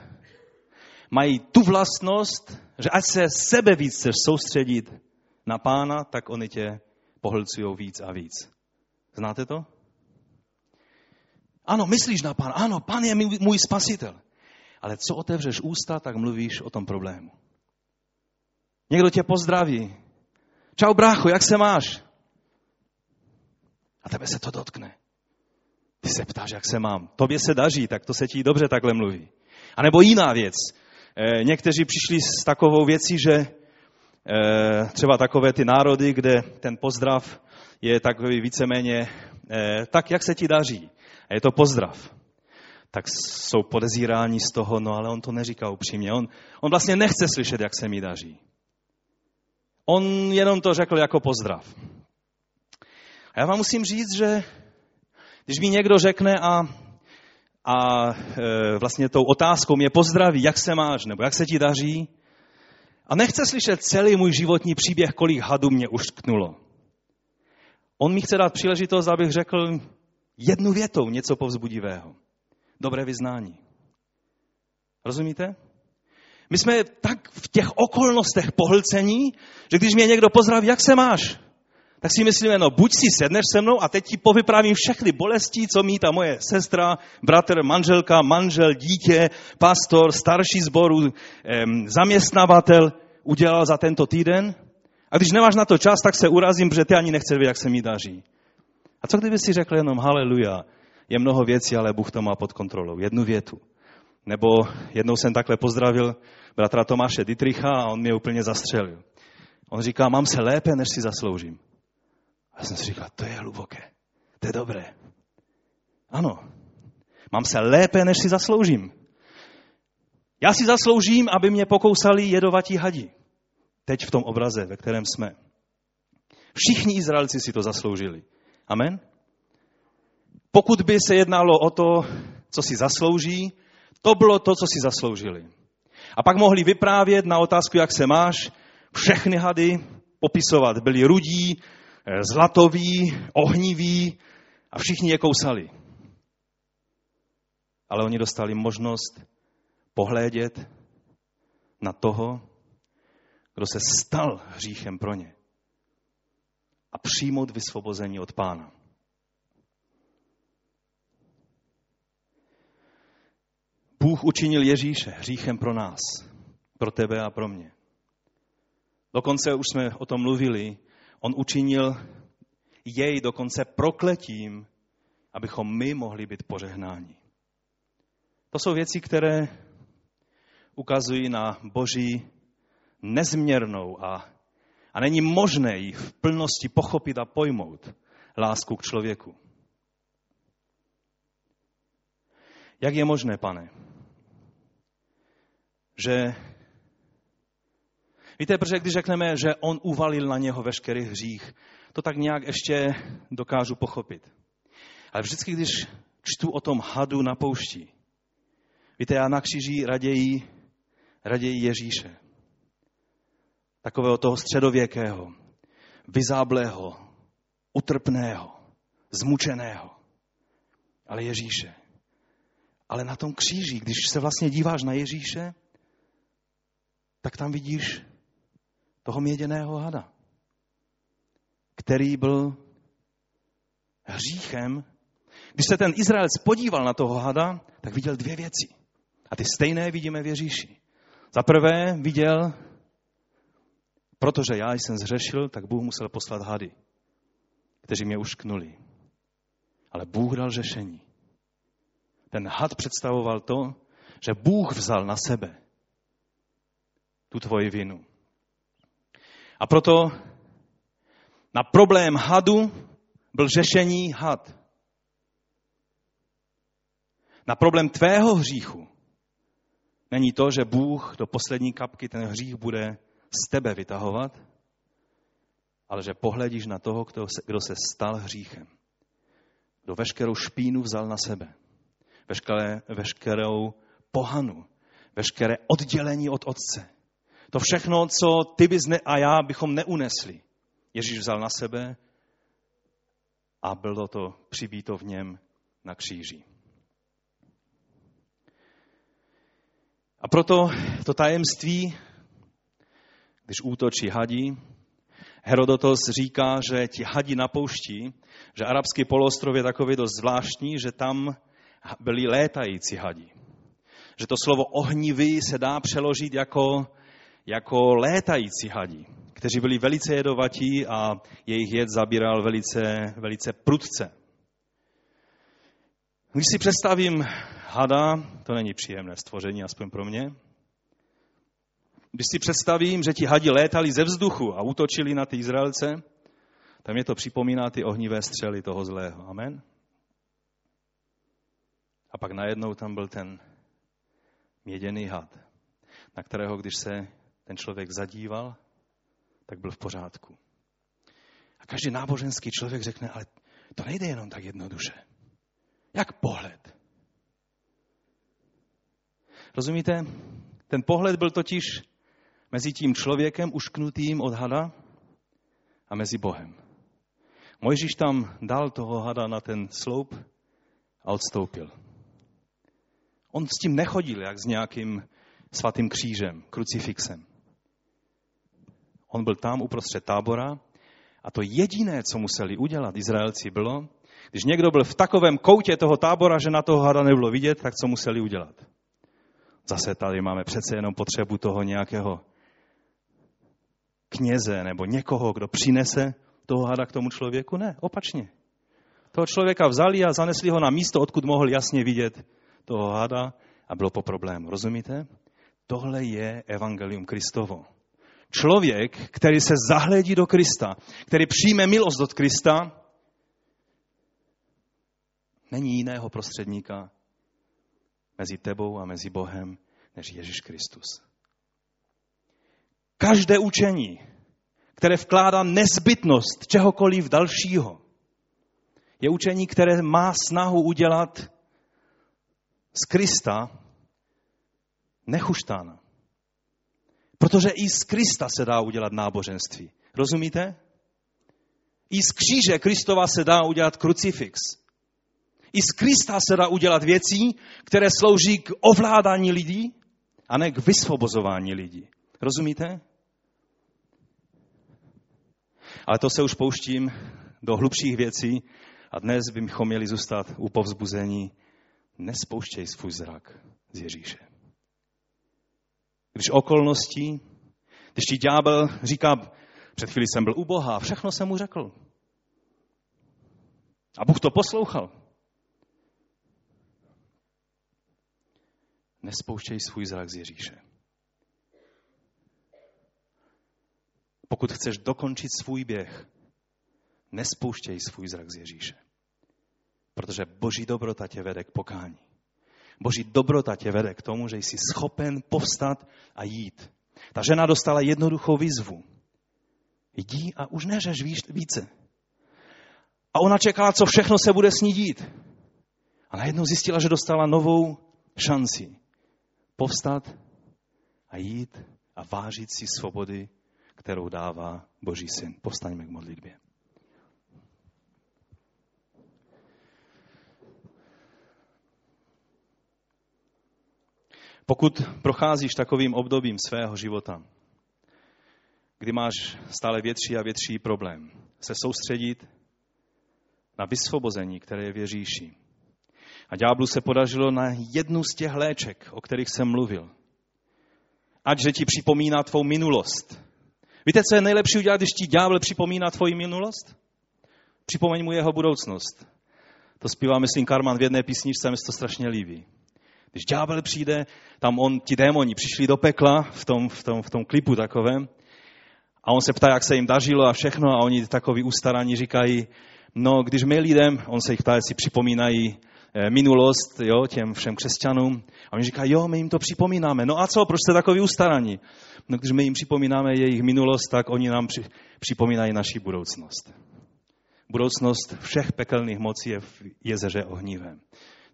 mají tu vlastnost, že ať se sebe víc chceš soustředit na pána, tak oni tě pohlcují víc a víc. Znáte to? Ano, myslíš na pána. Ano, pán je můj spasitel. Ale co otevřeš ústa, tak mluvíš o tom problému. Někdo tě pozdraví. Čau brácho, jak se máš? A tebe se to dotkne. Ty se ptáš, jak se mám. Tobě se daří, tak to se ti dobře takhle mluví. A nebo jiná věc. E, někteří přišli s takovou věcí, že e, třeba takové ty národy, kde ten pozdrav je takový víceméně e, tak, jak se ti daří. A je to pozdrav. Tak jsou podezíráni z toho, no ale on to neříká upřímně. On, on vlastně nechce slyšet, jak se mi daří. On jenom to řekl jako pozdrav. A já vám musím říct, že když mi někdo řekne a, a e, vlastně tou otázkou mě pozdraví, jak se máš, nebo jak se ti daří, a nechce slyšet celý můj životní příběh, kolik hadů mě uštknulo. On mi chce dát příležitost, abych řekl jednu větou něco povzbudivého. Dobré vyznání. Rozumíte? My jsme tak v těch okolnostech pohlcení, že když mě někdo pozdraví, jak se máš? Tak si myslíme, no buď si sedneš se mnou a teď ti povyprávím všechny bolesti, co mít ta moje sestra, bratr, manželka, manžel, dítě, pastor, starší zboru, zaměstnavatel udělal za tento týden. A když nemáš na to čas, tak se urazím, protože ty ani nechceš vědět, jak se mi daří. A co kdyby si řekl jenom haleluja, je mnoho věcí, ale Bůh to má pod kontrolou. Jednu větu. Nebo jednou jsem takhle pozdravil bratra Tomáše Dietricha a on mě úplně zastřelil. On říká, mám se lépe, než si zasloužím. A jsem si říkal, to je hluboké, to je dobré. Ano, mám se lépe, než si zasloužím. Já si zasloužím, aby mě pokousali jedovatí hadi. Teď v tom obraze, ve kterém jsme. Všichni Izraelci si to zasloužili. Amen? Pokud by se jednalo o to, co si zaslouží, to bylo to, co si zasloužili. A pak mohli vyprávět na otázku, jak se máš, všechny hady popisovat. Byli rudí, zlatový, ohnivý a všichni je kousali. ale oni dostali možnost pohlédět na toho, kdo se stal hříchem pro ně a přijmout vysvobození od pána. Bůh učinil Ježíše hříchem pro nás, pro tebe a pro mě. Dokonce už jsme o tom mluvili, on učinil jej dokonce prokletím, abychom my mohli být požehnáni. To jsou věci, které ukazují na boží nezměrnou a, a není možné ji v plnosti pochopit a pojmout lásku k člověku. Jak je možné, pane, že Víte, protože když řekneme, že on uvalil na něho veškerý hřích, to tak nějak ještě dokážu pochopit. Ale vždycky, když čtu o tom hadu na poušti, víte, já na kříži raději, raději Ježíše. Takového toho středověkého, vyzáblého, utrpného, zmučeného. Ale Ježíše. Ale na tom kříži, když se vlastně díváš na Ježíše, tak tam vidíš toho měděného hada, který byl hříchem. Když se ten Izraelec podíval na toho hada, tak viděl dvě věci. A ty stejné vidíme v Ježíši. Za prvé viděl, protože já jsem zřešil, tak Bůh musel poslat hady, kteří mě ušknuli. Ale Bůh dal řešení. Ten had představoval to, že Bůh vzal na sebe tu tvoji vinu. A proto na problém hadu byl řešení had. Na problém tvého hříchu není to, že Bůh do poslední kapky ten hřích bude z tebe vytahovat, ale že pohledíš na toho, kdo se, kdo se stal hříchem. Kdo veškerou špínu vzal na sebe. Veškeré, veškerou pohanu. Veškeré oddělení od Otce to všechno, co ty bys ne, a já bychom neunesli, Ježíš vzal na sebe a bylo to přibíto v něm na kříži. A proto to tajemství, když útočí hadí, Herodotos říká, že ti hadi na poušti, že arabský poloostrov je takový dost zvláštní, že tam byli létající hadi. Že to slovo ohnivý se dá přeložit jako jako létající hadí, kteří byli velice jedovatí a jejich jed zabíral velice, velice prudce. Když si představím hada, to není příjemné stvoření, aspoň pro mě, když si představím, že ti hadi létali ze vzduchu a útočili na ty Izraelce, tak mě to připomíná ty ohnivé střely toho zlého. Amen? A pak najednou tam byl ten měděný had, na kterého, když se ten člověk zadíval, tak byl v pořádku. A každý náboženský člověk řekne, ale to nejde jenom tak jednoduše. Jak pohled? Rozumíte? Ten pohled byl totiž mezi tím člověkem ušknutým od hada a mezi Bohem. Mojžíš tam dal toho hada na ten sloup a odstoupil. On s tím nechodil, jak s nějakým svatým křížem, krucifixem. On byl tam uprostřed tábora a to jediné, co museli udělat Izraelci, bylo, když někdo byl v takovém koutě toho tábora, že na toho hada nebylo vidět, tak co museli udělat? Zase tady máme přece jenom potřebu toho nějakého kněze nebo někoho, kdo přinese toho hada k tomu člověku. Ne, opačně. Toho člověka vzali a zanesli ho na místo, odkud mohl jasně vidět toho hada a bylo po problému. Rozumíte? Tohle je evangelium Kristovo. Člověk, který se zahledí do Krista, který přijme milost od Krista, není jiného prostředníka mezi tebou a mezi Bohem, než Ježíš Kristus. Každé učení, které vkládá nezbytnost čehokoliv dalšího, je učení, které má snahu udělat z Krista nechuštána. Protože i z Krista se dá udělat náboženství. Rozumíte? I z kříže Kristova se dá udělat krucifix. I z Krista se dá udělat věcí, které slouží k ovládání lidí a ne k vysvobozování lidí. Rozumíte? Ale to se už pouštím do hlubších věcí a dnes bychom měli zůstat u povzbuzení. Nespouštěj svůj zrak z Ježíše. Když okolnosti, když ti ďábel říká, před chvíli jsem byl u Boha, všechno jsem mu řekl. A Bůh to poslouchal. Nespouštěj svůj zrak z Ježíše. Pokud chceš dokončit svůj běh, nespouštěj svůj zrak z Ježíše. Protože boží dobrota tě vede k pokání. Boží dobrota tě vede k tomu, že jsi schopen povstat a jít. Ta žena dostala jednoduchou výzvu. Jdi a už neřeš více. A ona čekala, co všechno se bude s ní dít. A najednou zjistila, že dostala novou šanci povstat a jít a vážit si svobody, kterou dává Boží syn. Povstaňme k modlitbě. Pokud procházíš takovým obdobím svého života, kdy máš stále větší a větší problém, se soustředit na vysvobození, které je v Ježíši. A ďáblu se podařilo na jednu z těch léček, o kterých jsem mluvil. Ať, že ti připomíná tvou minulost. Víte, co je nejlepší udělat, když ti ďábel připomíná tvoji minulost? Připomeň mu jeho budoucnost. To zpívá, myslím, Karman v jedné písničce, mi se to strašně líbí. Když ďábel přijde, tam on, ti démoni přišli do pekla v tom, v tom, v tom klipu takovém a on se ptá, jak se jim dařilo a všechno a oni takový ustaraní říkají, no když my lidem, on se jich ptá, jestli připomínají eh, minulost jo, těm všem křesťanům. A oni říkají, jo, my jim to připomínáme. No a co, proč jste takový ustaraní? No když my jim připomínáme jejich minulost, tak oni nám při, připomínají naši budoucnost. Budoucnost všech pekelných mocí je v jezeře ohnivém.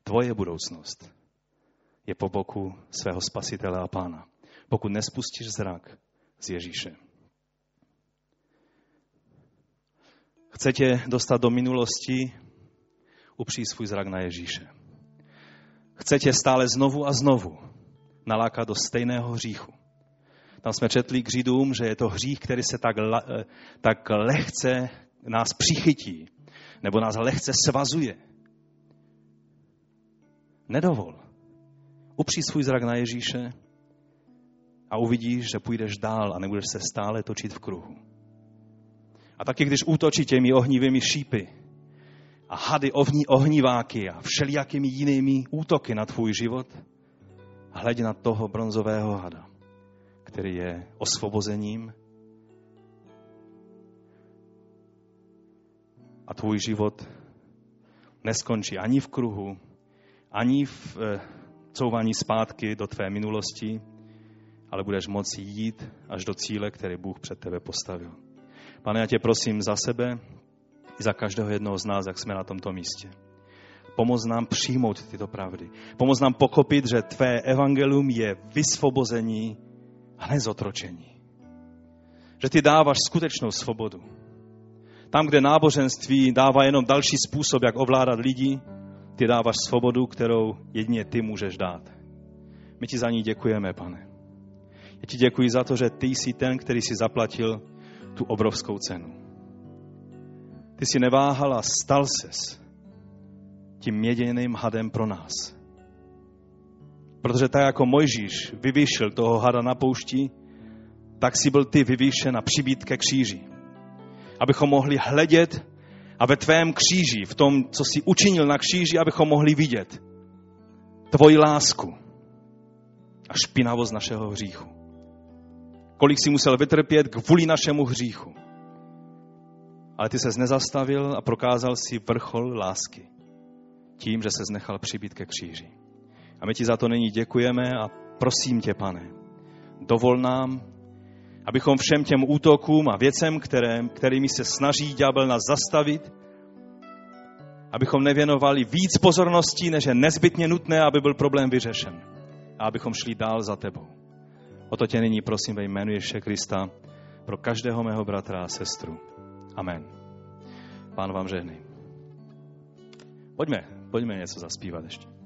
Tvoje budoucnost je po boku svého spasitele a pána. Pokud nespustíš zrak z Ježíše. Chce tě dostat do minulosti, upří svůj zrak na Ježíše. Chce tě stále znovu a znovu nalákat do stejného hříchu. Tam jsme četli k Židům, že je to hřích, který se tak, eh, tak lehce nás přichytí, nebo nás lehce svazuje. Nedovol. Upří svůj zrak na Ježíše a uvidíš, že půjdeš dál a nebudeš se stále točit v kruhu. A taky když útočí těmi ohnivými šípy a hady ohní, ohniváky a všelijakými jinými útoky na tvůj život, hleď na toho bronzového hada, který je osvobozením a tvůj život neskončí ani v kruhu, ani v eh, couvání zpátky do tvé minulosti, ale budeš moci jít až do cíle, který Bůh před tebe postavil. Pane, já tě prosím za sebe i za každého jednoho z nás, jak jsme na tomto místě. Pomoz nám přijmout tyto pravdy. Pomoz nám pochopit, že tvé evangelium je vysvobození a ne zotročení. Že ty dáváš skutečnou svobodu. Tam, kde náboženství dává jenom další způsob, jak ovládat lidi, ty dáváš svobodu, kterou jedině ty můžeš dát. My ti za ní děkujeme, pane. Já ti děkuji za to, že ty jsi ten, který si zaplatil tu obrovskou cenu. Ty si neváhal a stal ses tím měděným hadem pro nás. Protože tak jako Mojžíš vyvýšil toho hada na poušti, tak si byl ty vyvýšen a přibít ke kříži. Abychom mohli hledět a ve tvém kříži, v tom, co jsi učinil na kříži, abychom mohli vidět tvoji lásku a špinavost našeho hříchu. Kolik jsi musel vytrpět kvůli našemu hříchu. Ale ty ses nezastavil a prokázal si vrchol lásky tím, že ses nechal přibít ke kříži. A my ti za to nyní děkujeme a prosím tě, pane, dovol nám, abychom všem těm útokům a věcem, které, kterými se snaží ďábel nás zastavit, abychom nevěnovali víc pozorností, než je nezbytně nutné, aby byl problém vyřešen. A abychom šli dál za tebou. O to tě nyní prosím ve jménu Ježíše Krista pro každého mého bratra a sestru. Amen. Pán vám žehnej. Pojďme Poďme něco zaspívat ještě.